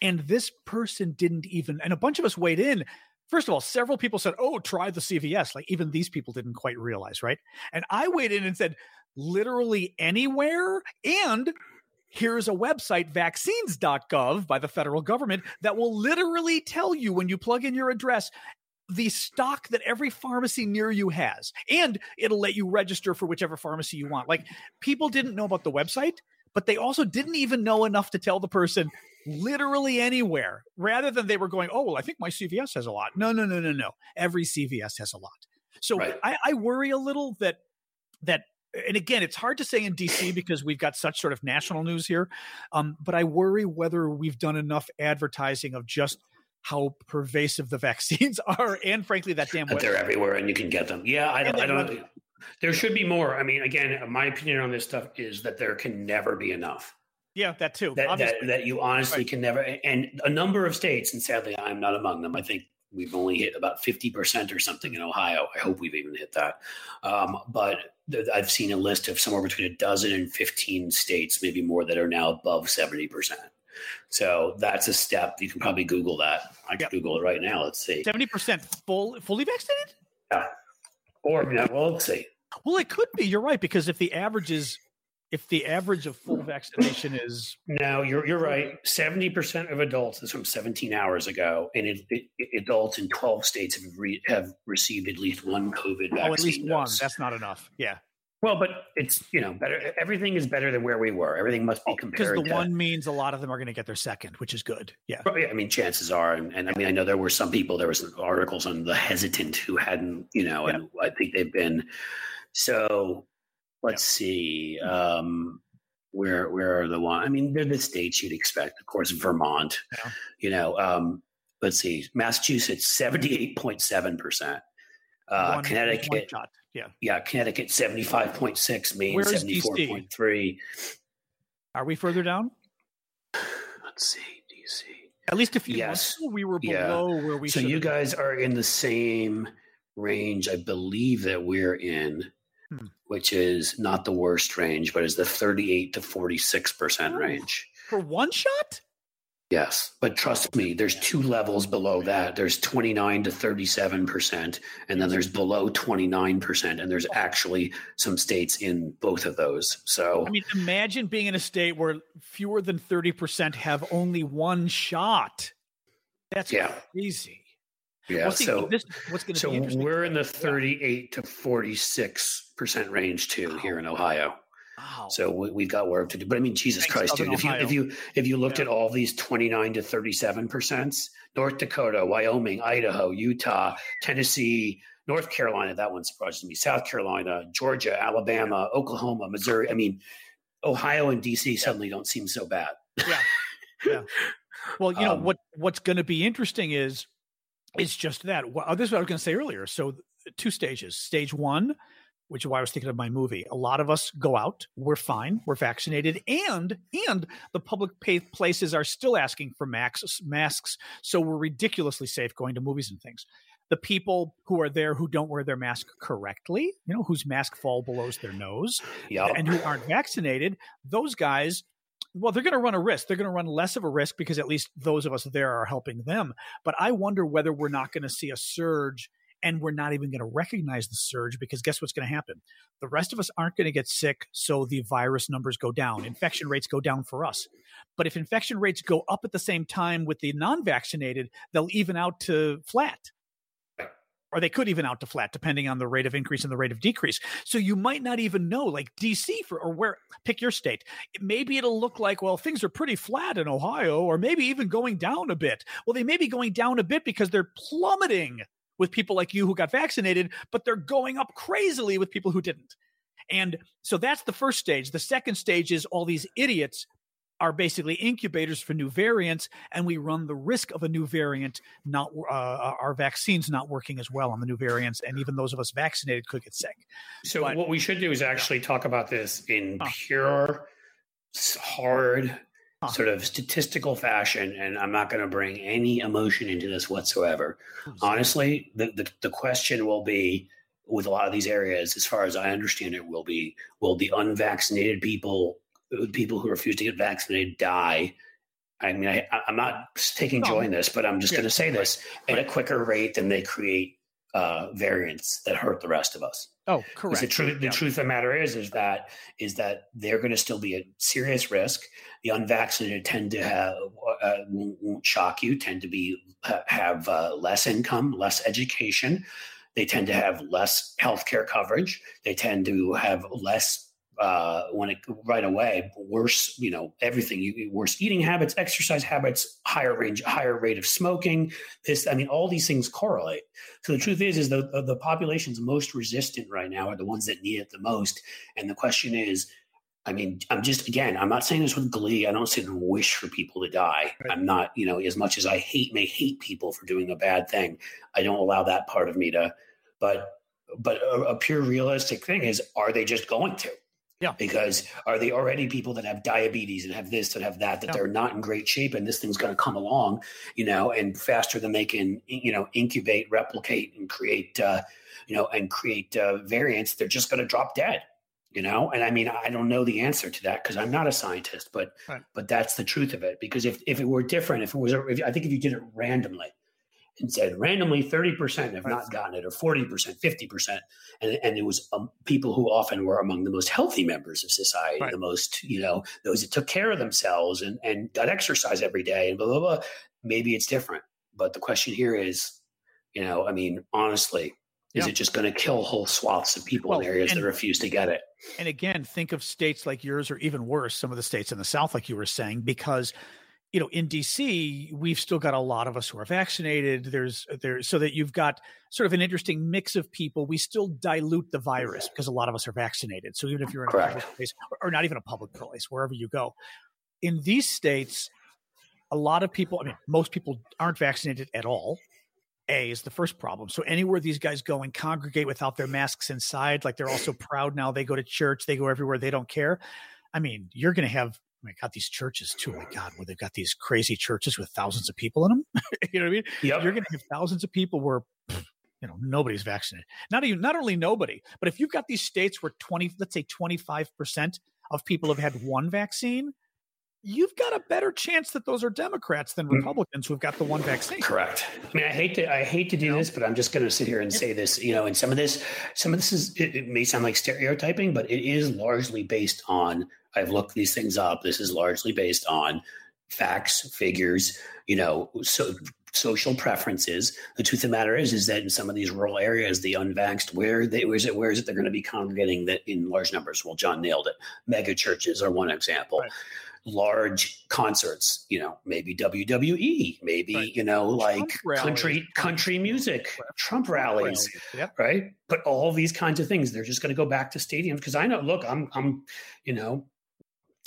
and this person didn't even and a bunch of us weighed in. First of all several people said oh try the cvs like even these people didn't quite realize right? And i weighed in and said literally anywhere and here's a website vaccines.gov by the federal government that will literally tell you when you plug in your address the stock that every pharmacy near you has and it'll let you register for whichever pharmacy you want. Like people didn't know about the website but they also didn't even know enough to tell the person literally anywhere rather than they were going oh well i think my cvs has a lot. No no no no no. Every cvs has a lot. So Right. I, I worry a little that that and again it's hard to say in dc because we've got such sort of national news here um, but i worry whether we've done enough advertising of just how pervasive the <laughs> vaccines are and frankly that damn that they're everywhere and you can get them. Yeah, I don't. I don't. There should be more. I mean, again, my opinion on this stuff is that there can never be enough. yeah that too That that, that you honestly Right. can never. And a number of states, and sadly, I'm not among them. I think we've only hit about fifty percent or something in Ohio. I hope we've even hit that. Um, but I've seen a list of somewhere between a dozen and fifteen states, maybe more, that are now above seventy percent. So that's a step. You can probably Google that. I can Yep. Google it right now. Let's see. 70% full fully vaccinated Yeah. Or yeah, well, let's see. well it could be you're right because if the average is if the average of full vaccination is No, you're you're right. Seventy percent of adults. Is from 17 hours ago, and it, it, adults in 12 states have re, have received at least one COVID vaccine. oh at least one that's not enough yeah well, but it's you know better. Everything is better than where we were. Everything must be oh, because compared Oh, the to. one means a lot of them are going to get their second which is good yeah yeah, I mean, chances are, and, and I mean, I know there were some people. There were some articles on the hesitant who hadn't, you know, and I think they've been. So, let's see. Um, where where are the one? I mean, they're the states you'd expect. Of course, Vermont. Yeah. You know, um, let's see, Massachusetts seventy eight point seven percent. Uh, Connecticut, yeah yeah, Connecticut seventy five point six, Maine seventy four point three. are we further down Let's see, DC. at least a few Yes. we were Yeah. below where we so you have been. guys are in the same range i believe that we're in Hmm. which is not the worst range but is the 38 to 46 percent Oh. range for one shot yes but trust me there's two levels below that there's 29 to 37 percent and then there's below 29 percent and there's actually some states in both of those so I mean, imagine being in a state where fewer than 30% have only one shot. That's Yeah. crazy. Yeah Well, so this, what's going to so be interesting. we're in the 38 to 46 percent range too here in ohio Wow. So we, we've got work to do. But I mean, Jesus Thanks, Christ, dude! If you if you if you looked Yeah. at all these twenty nine to thirty seven percent, North Dakota, Wyoming, Idaho, Utah, Tennessee, North Carolina, that one surprises me. South Carolina, Georgia, Alabama, Oklahoma, Missouri. I mean, Ohio and DC suddenly don't seem so bad. yeah. Yeah. Well, you know Um, what what's going to be interesting is it's just that. Well, uh, this is what I was going to say earlier. So two stages. Stage 1, which is why I was thinking of my movie. A lot of us go out, we're fine, we're vaccinated and and the public pay places are still asking for masks masks, so we're ridiculously safe going to movies and things. The people who are there who don't wear their mask correctly, you know, whose mask fall below their nose, Yeah, and who aren't vaccinated, those guys, well, they're going to run a risk. They're going to run less of a risk because at least those of us there are helping them. But I wonder whether we're not going to see a surge and we're not even going to recognize the surge because guess what's going to happen? The rest of us aren't going to get sick, so the virus numbers go down. Infection rates go down for us. But if infection rates go up at the same time with the non vaccinated, they'll even out to flat or they could even out to flat depending on the rate of increase and the rate of decrease. So you might not even know, like DC for or where pick your state. Maybe it'll look like, well, things are pretty flat in Ohio, or maybe even going down a bit. Well, they may be going down a bit because they're plummeting with people like you who got vaccinated, but they're going up crazily with people who didn't. And so that's the first stage. The second stage is all these idiots are basically incubators for new variants, and we run the risk of a new variant not uh, our vaccines not working as well on the new variants, and even those of us vaccinated could get sick. So but, what we should do is actually talk about this in huh. pure, hard, huh. sort of statistical fashion, and I'm not going to bring any emotion into this whatsoever. Honestly, the, the the question will be with a lot of these areas, as far as I understand it, will be will the unvaccinated people people who refuse to get vaccinated die. I mean, I, am not taking joy in this, but I'm just yeah. going to say this right. at a quicker rate than they create uh, variants that hurt the rest of us. Oh, correct. The truth, the yeah. truth of the matter is, is that is that they're going to still be a serious risk. The unvaccinated tend to have uh, won't, won't, shock you. Tend to be have uh, less income, less education. They tend to have less healthcare coverage. They tend to have less uh, when it right away worse you know everything you, worse eating habits exercise habits higher range higher rate of smoking this i mean all these things correlate so the truth is is the the populations most resistant right now are the ones that need it the most and the question is I mean, I'm just again, I'm not saying this with glee. I don't sit and wish for people to die. Right. I'm not, you know, as much as I hate may hate people for doing a bad thing, I don't allow that part of me to. But but a, a pure realistic thing is, are they just going to? Yeah. Because are they already people that have diabetes and have this and have that, that yeah. they're not in great shape and this thing's going to come along, you know, and faster than they can, you know, incubate, replicate and create, uh, you know, and create uh, variants, they're just going to drop dead, you know? And I mean, I don't know the answer to that because I'm not a scientist, but, right. but that's the truth of it. Because if, if it were different, if it was, if, I think if you did it randomly, and said randomly 30% have not gotten it or 40% 50% and, and it was um, people who often were among the most healthy members of society right. the most you know those that took care of themselves and, and got exercise every day and blah blah blah maybe it's different but the question here is you know i mean honestly is yeah. it just going to kill whole swaths of people well, in areas and, that refuse to get it and again think of states like yours or even worse some of the states in the south like you were saying because you know in dc we've still got a lot of us who are vaccinated. There's uh, there so that you've got sort of an interesting mix of people. We still dilute the virus because a lot of us are vaccinated. So even if you're in Correct. a public place or not even a public place wherever you go in these states a lot of people i mean most people aren't vaccinated at all. A is the first problem. So anywhere these guys go and congregate without their masks inside like they're also proud now they go to church they go everywhere they don't care. I mean, you're going to have I got these churches too. Oh my God, where they've got these crazy churches with thousands of people in them. <laughs> you know what I mean? Yep. You're going to have thousands of people where, you know, nobody's vaccinated. Not even, not only nobody, but if you've got these states where 20, let's say 25% of people have had one vaccine, you've got a better chance that those are Democrats than mm. Republicans who've got the one vaccine. Correct. I mean, I hate to I hate to do this, but I'm just going to sit here and say this. You know, and some of this, some of this is it, it, may sound like stereotyping, but it is largely based on I've looked these things up. This is largely based on facts, figures, you know, so social preferences. The truth of the matter is, is that in some of these rural areas, the unvaxxed, where they, where is it, where is it they're going to be congregating that in large numbers? Well, John nailed it. Mega churches are one example. Right. Large concerts, you know, maybe WWE, maybe right. you know, like country country music, Trump, Trump rallies, rallies. Yep. right? But all these kinds of things, they're just going to go back to stadiums because I know. Look, I'm, I'm, you know,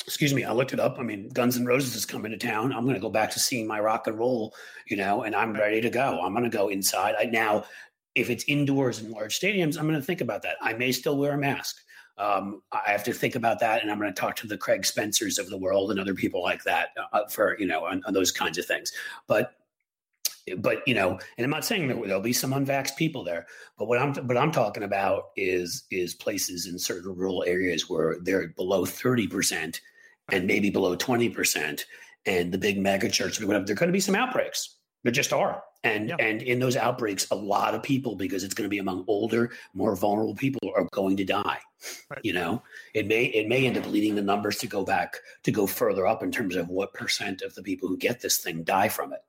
excuse me, I looked it up. I mean, Guns N' Roses is coming to town. I'm going to go back to seeing my rock and roll, you know, and I'm ready to go. I'm going to go inside. I, now, if it's indoors in large stadiums, I'm going to think about that. I may still wear a mask. Um, I have to think about that, and I'm going to talk to the Craig Spencers of the world and other people like that uh, for you know on, on those kinds of things. But but you know, and I'm not saying that there'll be some unvaxxed people there, but what I'm what I'm talking about is is places in certain rural areas where they're below 30 percent and maybe below 20%. And the big mega churches, whatever, there are going to be some outbreaks. There just are. And yeah. and in those outbreaks, a lot of people, because it's going to be among older, more vulnerable people, are going to die. Right. You know, it may it may end up leading the numbers to go back to go further up in terms of what percent of the people who get this thing die from it,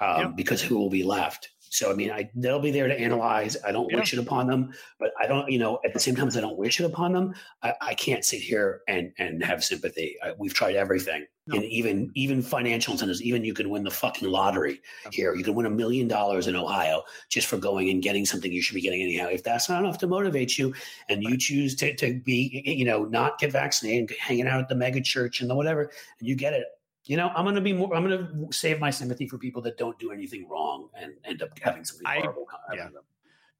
um, yeah. because who will be left? So I mean, I they'll be there to analyze. I don't yeah. wish it upon them, but I don't, you know, at the same time as I don't wish it upon them, I, I can't sit here and and have sympathy. I, we've tried everything, no. and even even financial incentives. Even you can win the fucking lottery here. You can win a million dollars in Ohio just for going and getting something you should be getting anyhow. If that's not enough to motivate you, and you choose to to be, you know, not get vaccinated, and hanging out at the mega church and the whatever, and you get it you know, I'm going to be more, I'm going to save my sympathy for people that don't do anything wrong and end up having something I, horrible. Yeah.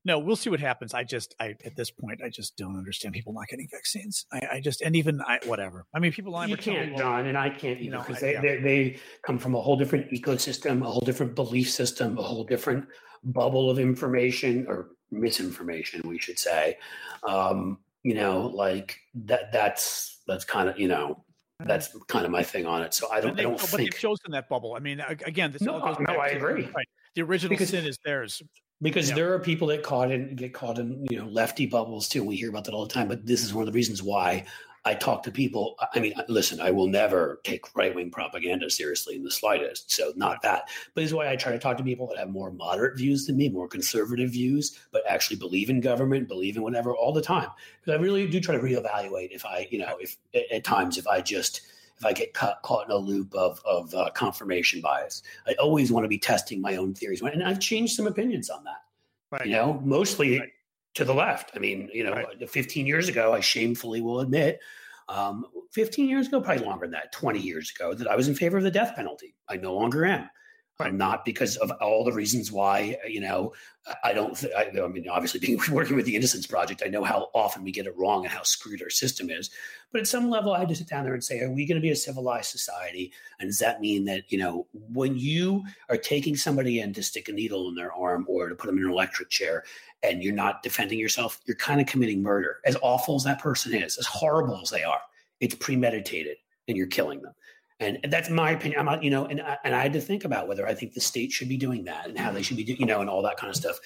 No, we'll see what happens. I just, I at this point, I just don't understand people not getting vaccines. I, I just, and even I, whatever. I mean, people. You can't, John, and I can't either because you know, they, yeah. they, they come from a whole different ecosystem, a whole different belief system, a whole different bubble of information or misinformation, we should say. Um, you know, like that. That's that's kind of you know that's kind of my thing on it. So I don't, they, I don't but think they've chosen that bubble. I mean, again, this no, all goes no, I agree. Right. The original because, sin is theirs. Because yeah. there are people that caught in get caught in you know lefty bubbles too. We hear about that all the time. But this is one of the reasons why I talk to people. I mean, listen, I will never take right wing propaganda seriously in the slightest. So, not that. But is why I try to talk to people that have more moderate views than me, more conservative views, but actually believe in government, believe in whatever all the time. Because I really do try to reevaluate if I, you know, if at times if I just if I get caught, caught in a loop of, of uh, confirmation bias. I always want to be testing my own theories. And I've changed some opinions on that. Right. You know, mostly right to the left. I mean, you know, right. 15 years ago, I shamefully will admit, um, 15 years ago, probably longer than that, 20 years ago, that I was in favor of the death penalty. I no longer am. I'm not because of all the reasons why, you know, I don't, th- I, I, mean, obviously <laughs> being working with the Innocence Project, I know how often we get it wrong and how screwed our system is. But at some level, I had to sit down there and say, are we going to be a civilized society? And does that mean that, you know, when you are taking somebody in to stick a needle in their arm or to put them in an electric chair and you're not defending yourself, you're kind of committing murder. As awful as that person is, as horrible as they are, it's premeditated and you're killing them. And, that's my opinion. I'm not, you know, and I, and I had to think about whether I think the state should be doing that and how they should be doing, you know, and all that kind of stuff.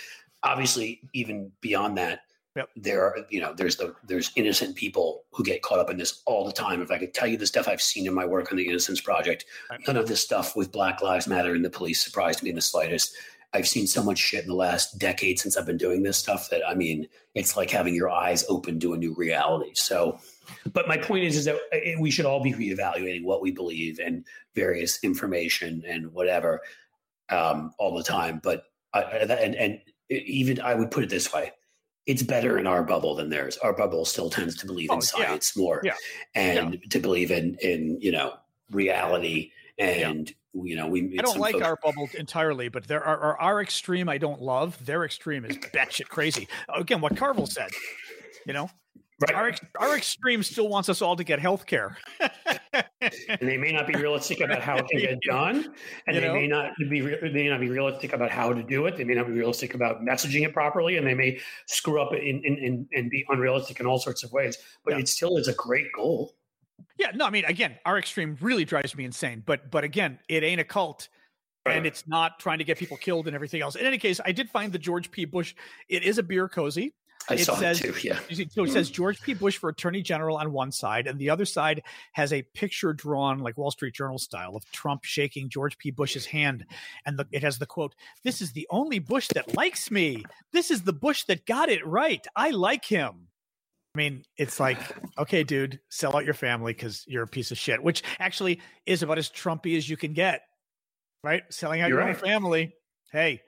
Obviously, even beyond that, Yep. There are, you know, there's the there's innocent people who get caught up in this all the time. If I could tell you the stuff I've seen in my work on the Innocence Project, none of this stuff with Black Lives Matter and the police surprised me in the slightest. I've seen so much shit in the last decade since I've been doing this stuff that I mean, it's like having your eyes open to a new reality. So, but my point is, is that uh, we should all be reevaluating what we believe and various information and whatever um, all the time. But I, and and even I would put it this way: it's better in our bubble than theirs. Our bubble still tends to believe in oh, science yeah. more, yeah. and yeah. to believe in in you know reality and you know we i don't like folks- our bubble entirely but there are, are, our extreme i don't love their extreme is batshit crazy again what carville said you know right. our, our extreme still wants us all to get health care <laughs> and they may not be realistic about how it can get done and you they know? may not be they may not be realistic about how to do it they may not be realistic about messaging it properly and they may screw up in, in, in and be unrealistic in all sorts of ways but yeah. it still is a great goal yeah, no, I mean, again, our extreme really drives me insane. But but again, it ain't a cult, and it's not trying to get people killed and everything else. In any case, I did find the George P. Bush. It is a beer cozy. I it saw says, it too. Yeah. <laughs> So it says George P. Bush for Attorney General on one side, and the other side has a picture drawn like Wall Street Journal style of Trump shaking George P. Bush's hand, and the, it has the quote: "This is the only Bush that likes me. This is the Bush that got it right. I like him." I mean, it's like, <laughs> okay, dude, sell out your family because you're a piece of shit, which actually is about as Trumpy as you can get, right? Selling out you're your right. own family. Hey,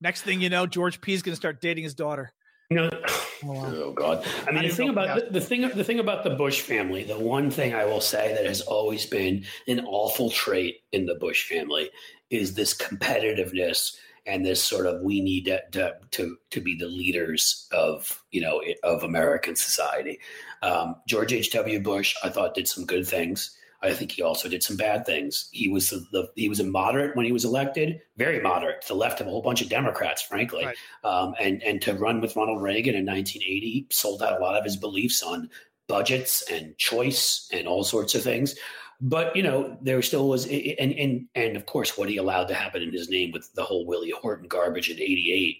next thing you know, George P is going to start dating his daughter. You know, oh, <sighs> oh God! I mean, the thing about the, the, thing the thing about the Bush family, the one thing I will say that has always been an awful trait in the Bush family is this competitiveness and this sort of we need to, to to, to be the leaders of you know of American society. Um, George H. W. Bush, I thought, did some good things. I think he also did some bad things. He was the, the, he was a moderate when he was elected, very moderate to the left of a whole bunch of Democrats, frankly. Right. Um, and and to run with Ronald Reagan in 1980, sold out a lot of his beliefs on budgets and choice and all sorts of things. But you know, there still was, and and and of course, what he allowed to happen in his name with the whole Willie Horton garbage in '88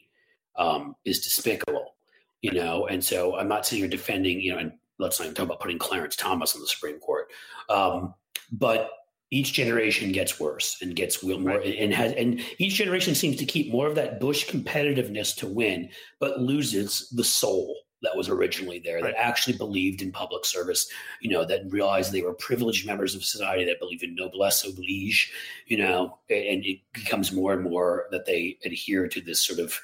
um, is despicable. You know, and so I'm not saying you're defending. You know, and let's not even talk about putting Clarence Thomas on the Supreme Court. Um, but each generation gets worse and gets more right. and has and each generation seems to keep more of that Bush competitiveness to win, but loses the soul that was originally there that actually believed in public service, you know, that realized they were privileged members of society that believe in noblesse oblige, you know, and it becomes more and more that they adhere to this sort of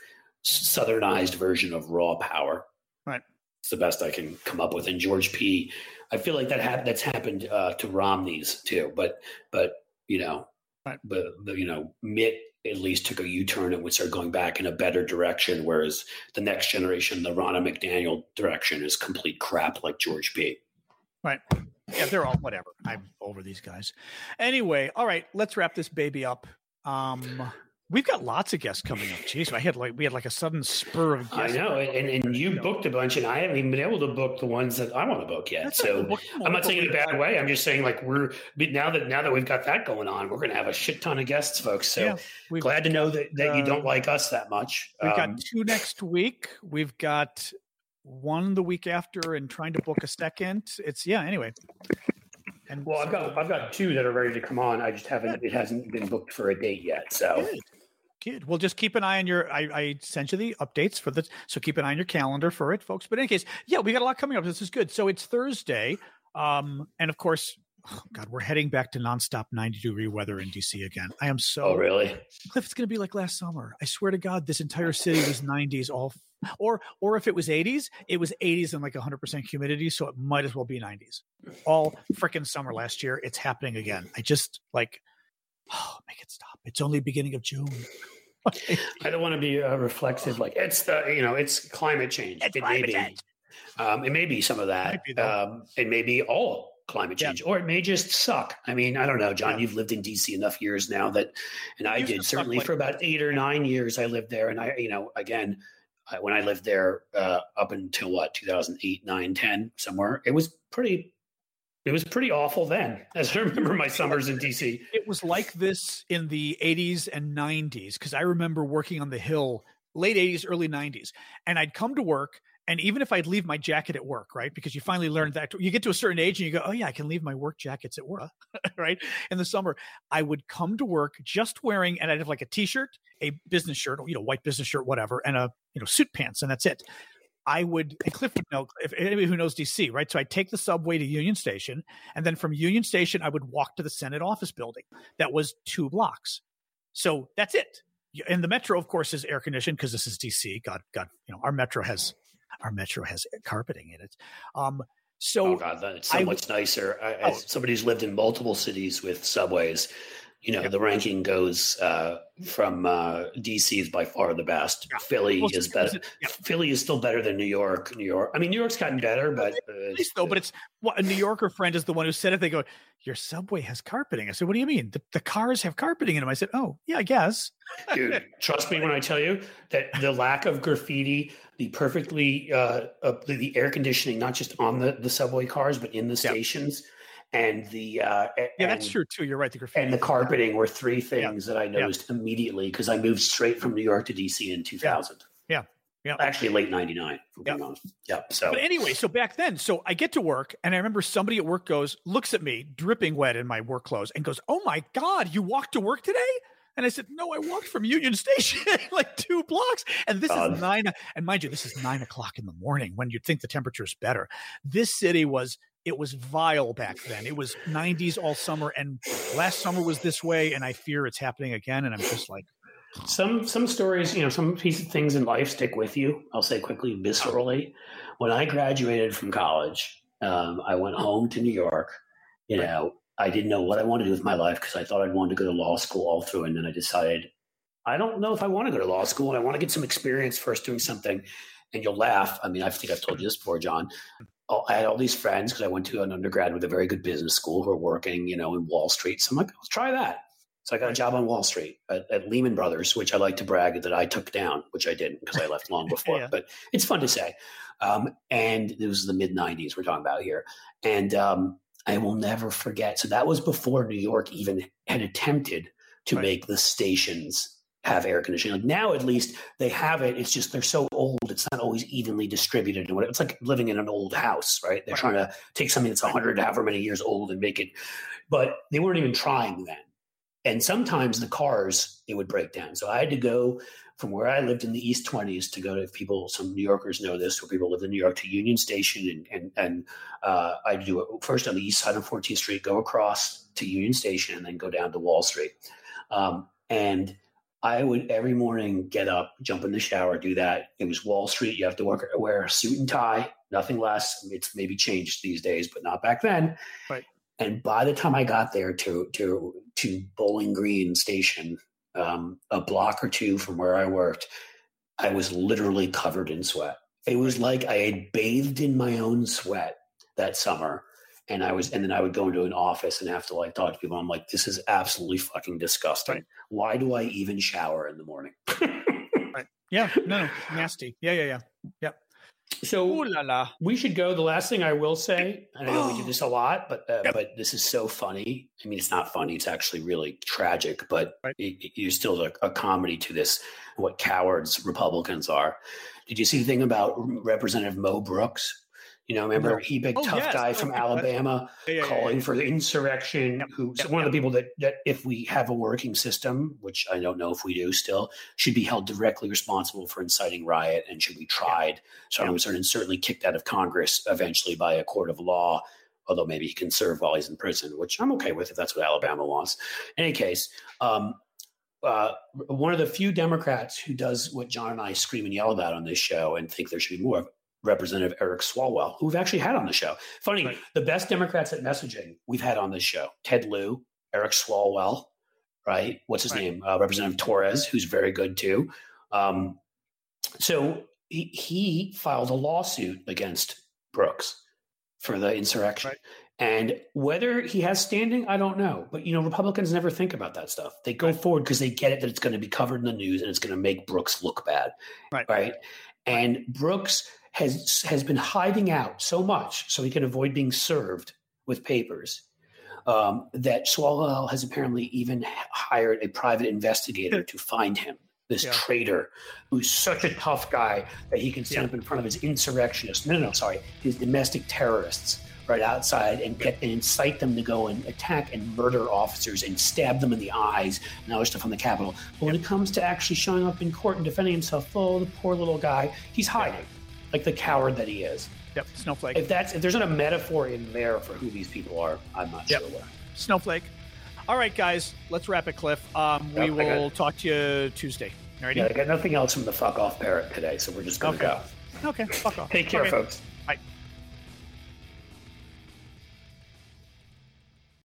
southernized version of raw power. Right. It's the best I can come up with. And George P I feel like that ha- that's happened uh, to Romney's too, but but you know, right. but the, you know, Mitt at least took a U turn and would start going back in a better direction, whereas the next generation, the Ronna McDaniel direction, is complete crap like George P. Right. Yeah, they're all whatever. I'm over these guys. Anyway, all right, let's wrap this baby up. Um, We've got lots of guests coming up. Jeez, I had like we had like a sudden spur of guests. I know, and, and you booked a bunch, and I haven't even been able to book the ones that I want to book yet. That's so I'm not saying in a bad way. I'm just saying like we're now that now that we've got that going on, we're going to have a shit ton of guests, folks. So yeah, glad to know that, that uh, you don't like us that much. We've um, got two next week. We've got one the week after, and trying to book a second. It's yeah. Anyway, and well, I've got I've got two that are ready to come on. I just haven't it hasn't been booked for a date yet. So Good. Well, just keep an eye on your. I, I sent you the updates for the. So keep an eye on your calendar for it, folks. But in any case, yeah, we got a lot coming up. This is good. So it's Thursday, um, and of course, oh God, we're heading back to nonstop ninety degree weather in DC again. I am so. Oh really? Cliff, it's going to be like last summer. I swear to God, this entire city was nineties all. Or, or if it was 80s, it was 80s and like 100% humidity, so it might as well be 90s. All freaking summer last year, it's happening again. I just like, oh, <gasps> make it stop. It's only beginning of June. <laughs> I don't want to be uh, reflexive. Like it's the you know it's climate change. It's it climate may be. Change. Um, it may be some of that. It, um, it may be all climate change, yeah. or it may just suck. I mean, I don't know, John. Yeah. You've lived in DC enough years now that, and I did certainly like for about eight or nine years. I lived there, and I, you know, again, I, when I lived there uh, up until what 2008, 9, 10, somewhere, it was pretty it was pretty awful then, as I remember my summers in DC. It was like this in the 80s and 90s because I remember working on the Hill late 80s, early 90s. And I'd come to work, and even if I'd leave my jacket at work, right? Because you finally learn that you get to a certain age and you go, oh, yeah, I can leave my work jackets at work, <laughs> right? In the summer, I would come to work just wearing, and I'd have like a t shirt, a business shirt, you know, white business shirt, whatever, and a, you know, suit pants, and that's it. I would, and Cliff would know, if anybody who knows DC, right? So I'd take the subway to Union Station, and then from Union Station, I would walk to the Senate office building. That was two blocks. So that's it. And the metro, of course, is air conditioned because this is DC. God, God, you know, our metro has our metro has carpeting in it. Um, so oh God, that's so I, much nicer. I, oh, as somebody who's lived in multiple cities with subways, you know, the ranking goes uh, from uh, DC is by far the best. Yeah. Philly well, is better. Yeah. Philly is still better than New York. New York. I mean, New York's gotten better, but uh, though. But it's a New Yorker friend is the one who said it. They go, "Your subway has carpeting." I said, "What do you mean? The, the cars have carpeting in them?" I said, "Oh, yeah, I guess." Dude, trust me when I tell you that the lack of graffiti, the perfectly uh, the, the, air conditioning, not just on the the subway cars, but in the stations. Yeah and the uh, yeah, and, that's true too. You're right. The graffiti and the carpeting were three things yeah. that I noticed yeah. immediately because I moved straight from New York to DC in 2000. Yeah. Yeah. Actually, late 99, yeah. Yeah. So, but anyway, so back then, so I get to work and I remember somebody at work goes, looks at me dripping wet in my work clothes and goes, Oh my God, you walked to work today? And I said, No, I walked from Union <laughs> Station <laughs> like two blocks. And this is nine. And mind you, this is nine o'clock in the morning when you'd think the temperature is better. This city was it was vile back then. It was 90s all summer, and last summer was this way, and I fear it's happening again. And I'm just like, some some stories, you know, some piece of things in life stick with you. I'll say quickly, viscerally. When I graduated from college, um, I went home to New York. You know, I didn't know what I wanted to do with my life because I thought I'd wanted to go to law school all through, and then I decided I don't know if I want to go to law school, and I want to get some experience first doing something. And you'll laugh. I mean, I think I've told you this before, John. I had all these friends because I went to an undergrad with a very good business school who were working, you know, in Wall Street. So I'm like, let's try that. So I got a job on Wall Street at, at Lehman Brothers, which I like to brag that I took down, which I didn't because I left long <laughs> before. yeah. But it's fun to say. Um, and it was the mid '90s we're talking about here, and um, I will never forget. So that was before New York even had attempted to right. make the stations have air conditioning. Like now, at least they have it. It's just they're so old; it's not always evenly distributed. And it's like living in an old house, right? They're trying to take something that's a hundred, however many years old, and make it. But they weren't even trying then. And sometimes the cars it would break down. So I had to go from where I lived in the East 20s to go to people, some New Yorkers know this, where people live in New York to Union Station. And, and, and uh, I do it first on the east side of 14th Street, go across to Union Station, and then go down to Wall Street. Um, and I would every morning get up, jump in the shower, do that. It was Wall Street. You have to work, wear a suit and tie, nothing less. It's maybe changed these days, but not back then. Right. And by the time I got there to to to Bowling Green Station, um, a block or two from where I worked, I was literally covered in sweat. It was like I had bathed in my own sweat that summer. And I was, and then I would go into an office and have to like talk to people. I'm like, this is absolutely fucking disgusting. Right. Why do I even shower in the morning? <laughs> right. Yeah. No, nasty. Yeah. Yeah. Yeah. Yep. So Ooh la la. we should go. The last thing I will say, and I know we do <gasps> this a lot, but uh, but this is so funny. I mean, it's not funny; it's actually really tragic. But Right. it, it- there's still a, a comedy to this. What cowards Republicans are. Did you see the thing about Representative Mo Brooks? You know, remember No. he big Oh, tough yes. guy Oh, from yeah, Alabama Yeah, yeah, yeah, calling yeah. for the insurrection. Yep, Who's yep, one of the people that that if we have a working system, which I don't know if we do still, should be held directly responsible for inciting riot and should be tried. So I was certainly kicked out of Congress eventually by a court of law. Although maybe he can serve while he's in prison, which I'm okay with if that's what Alabama wants. In any case, um, uh, one of the few Democrats who does what John and I scream and yell about on this show and think there should be more of, Representative Eric Swalwell, who we've actually had on the show. Funny, Right. the best Democrats at messaging we've had on this show: Ted Lieu, Eric Swalwell, right? What's his Right. name? Uh, Representative Torres, who's very good too. Um, so he, he filed a lawsuit against Brooks for the insurrection. Right. And whether he has standing, I don't know. But you know, Republicans never think about that stuff. They go forward because they get it that it's going to be covered in the news and it's going to make Brooks look bad. Right. Right. And Brooks has has been hiding out so much so he can avoid being served with papers. Um, that Swalwell has apparently even hired a private investigator to find him. This Yeah. traitor, who's such a tough guy that he can stand Yeah. up in front of his insurrectionists. No, no, no, sorry, his domestic terrorists right outside and get and incite them to go and attack and murder officers and stab them in the eyes and other stuff on the Capitol. But when it comes to actually showing up in court and defending himself, oh, the poor little guy, he's hiding, like the coward that he is. Yep. Snowflake. If that's if there's not a metaphor in there for who these people are, I'm not Yep. sure what. Snowflake. All right, guys. Let's wrap it, Cliff. Um, we will talk to you Tuesday. All righty? Yeah, I got nothing else from the fuck off parrot today, so we're just gonna Okay. go. Okay. Fuck off. Take care, Okay. folks.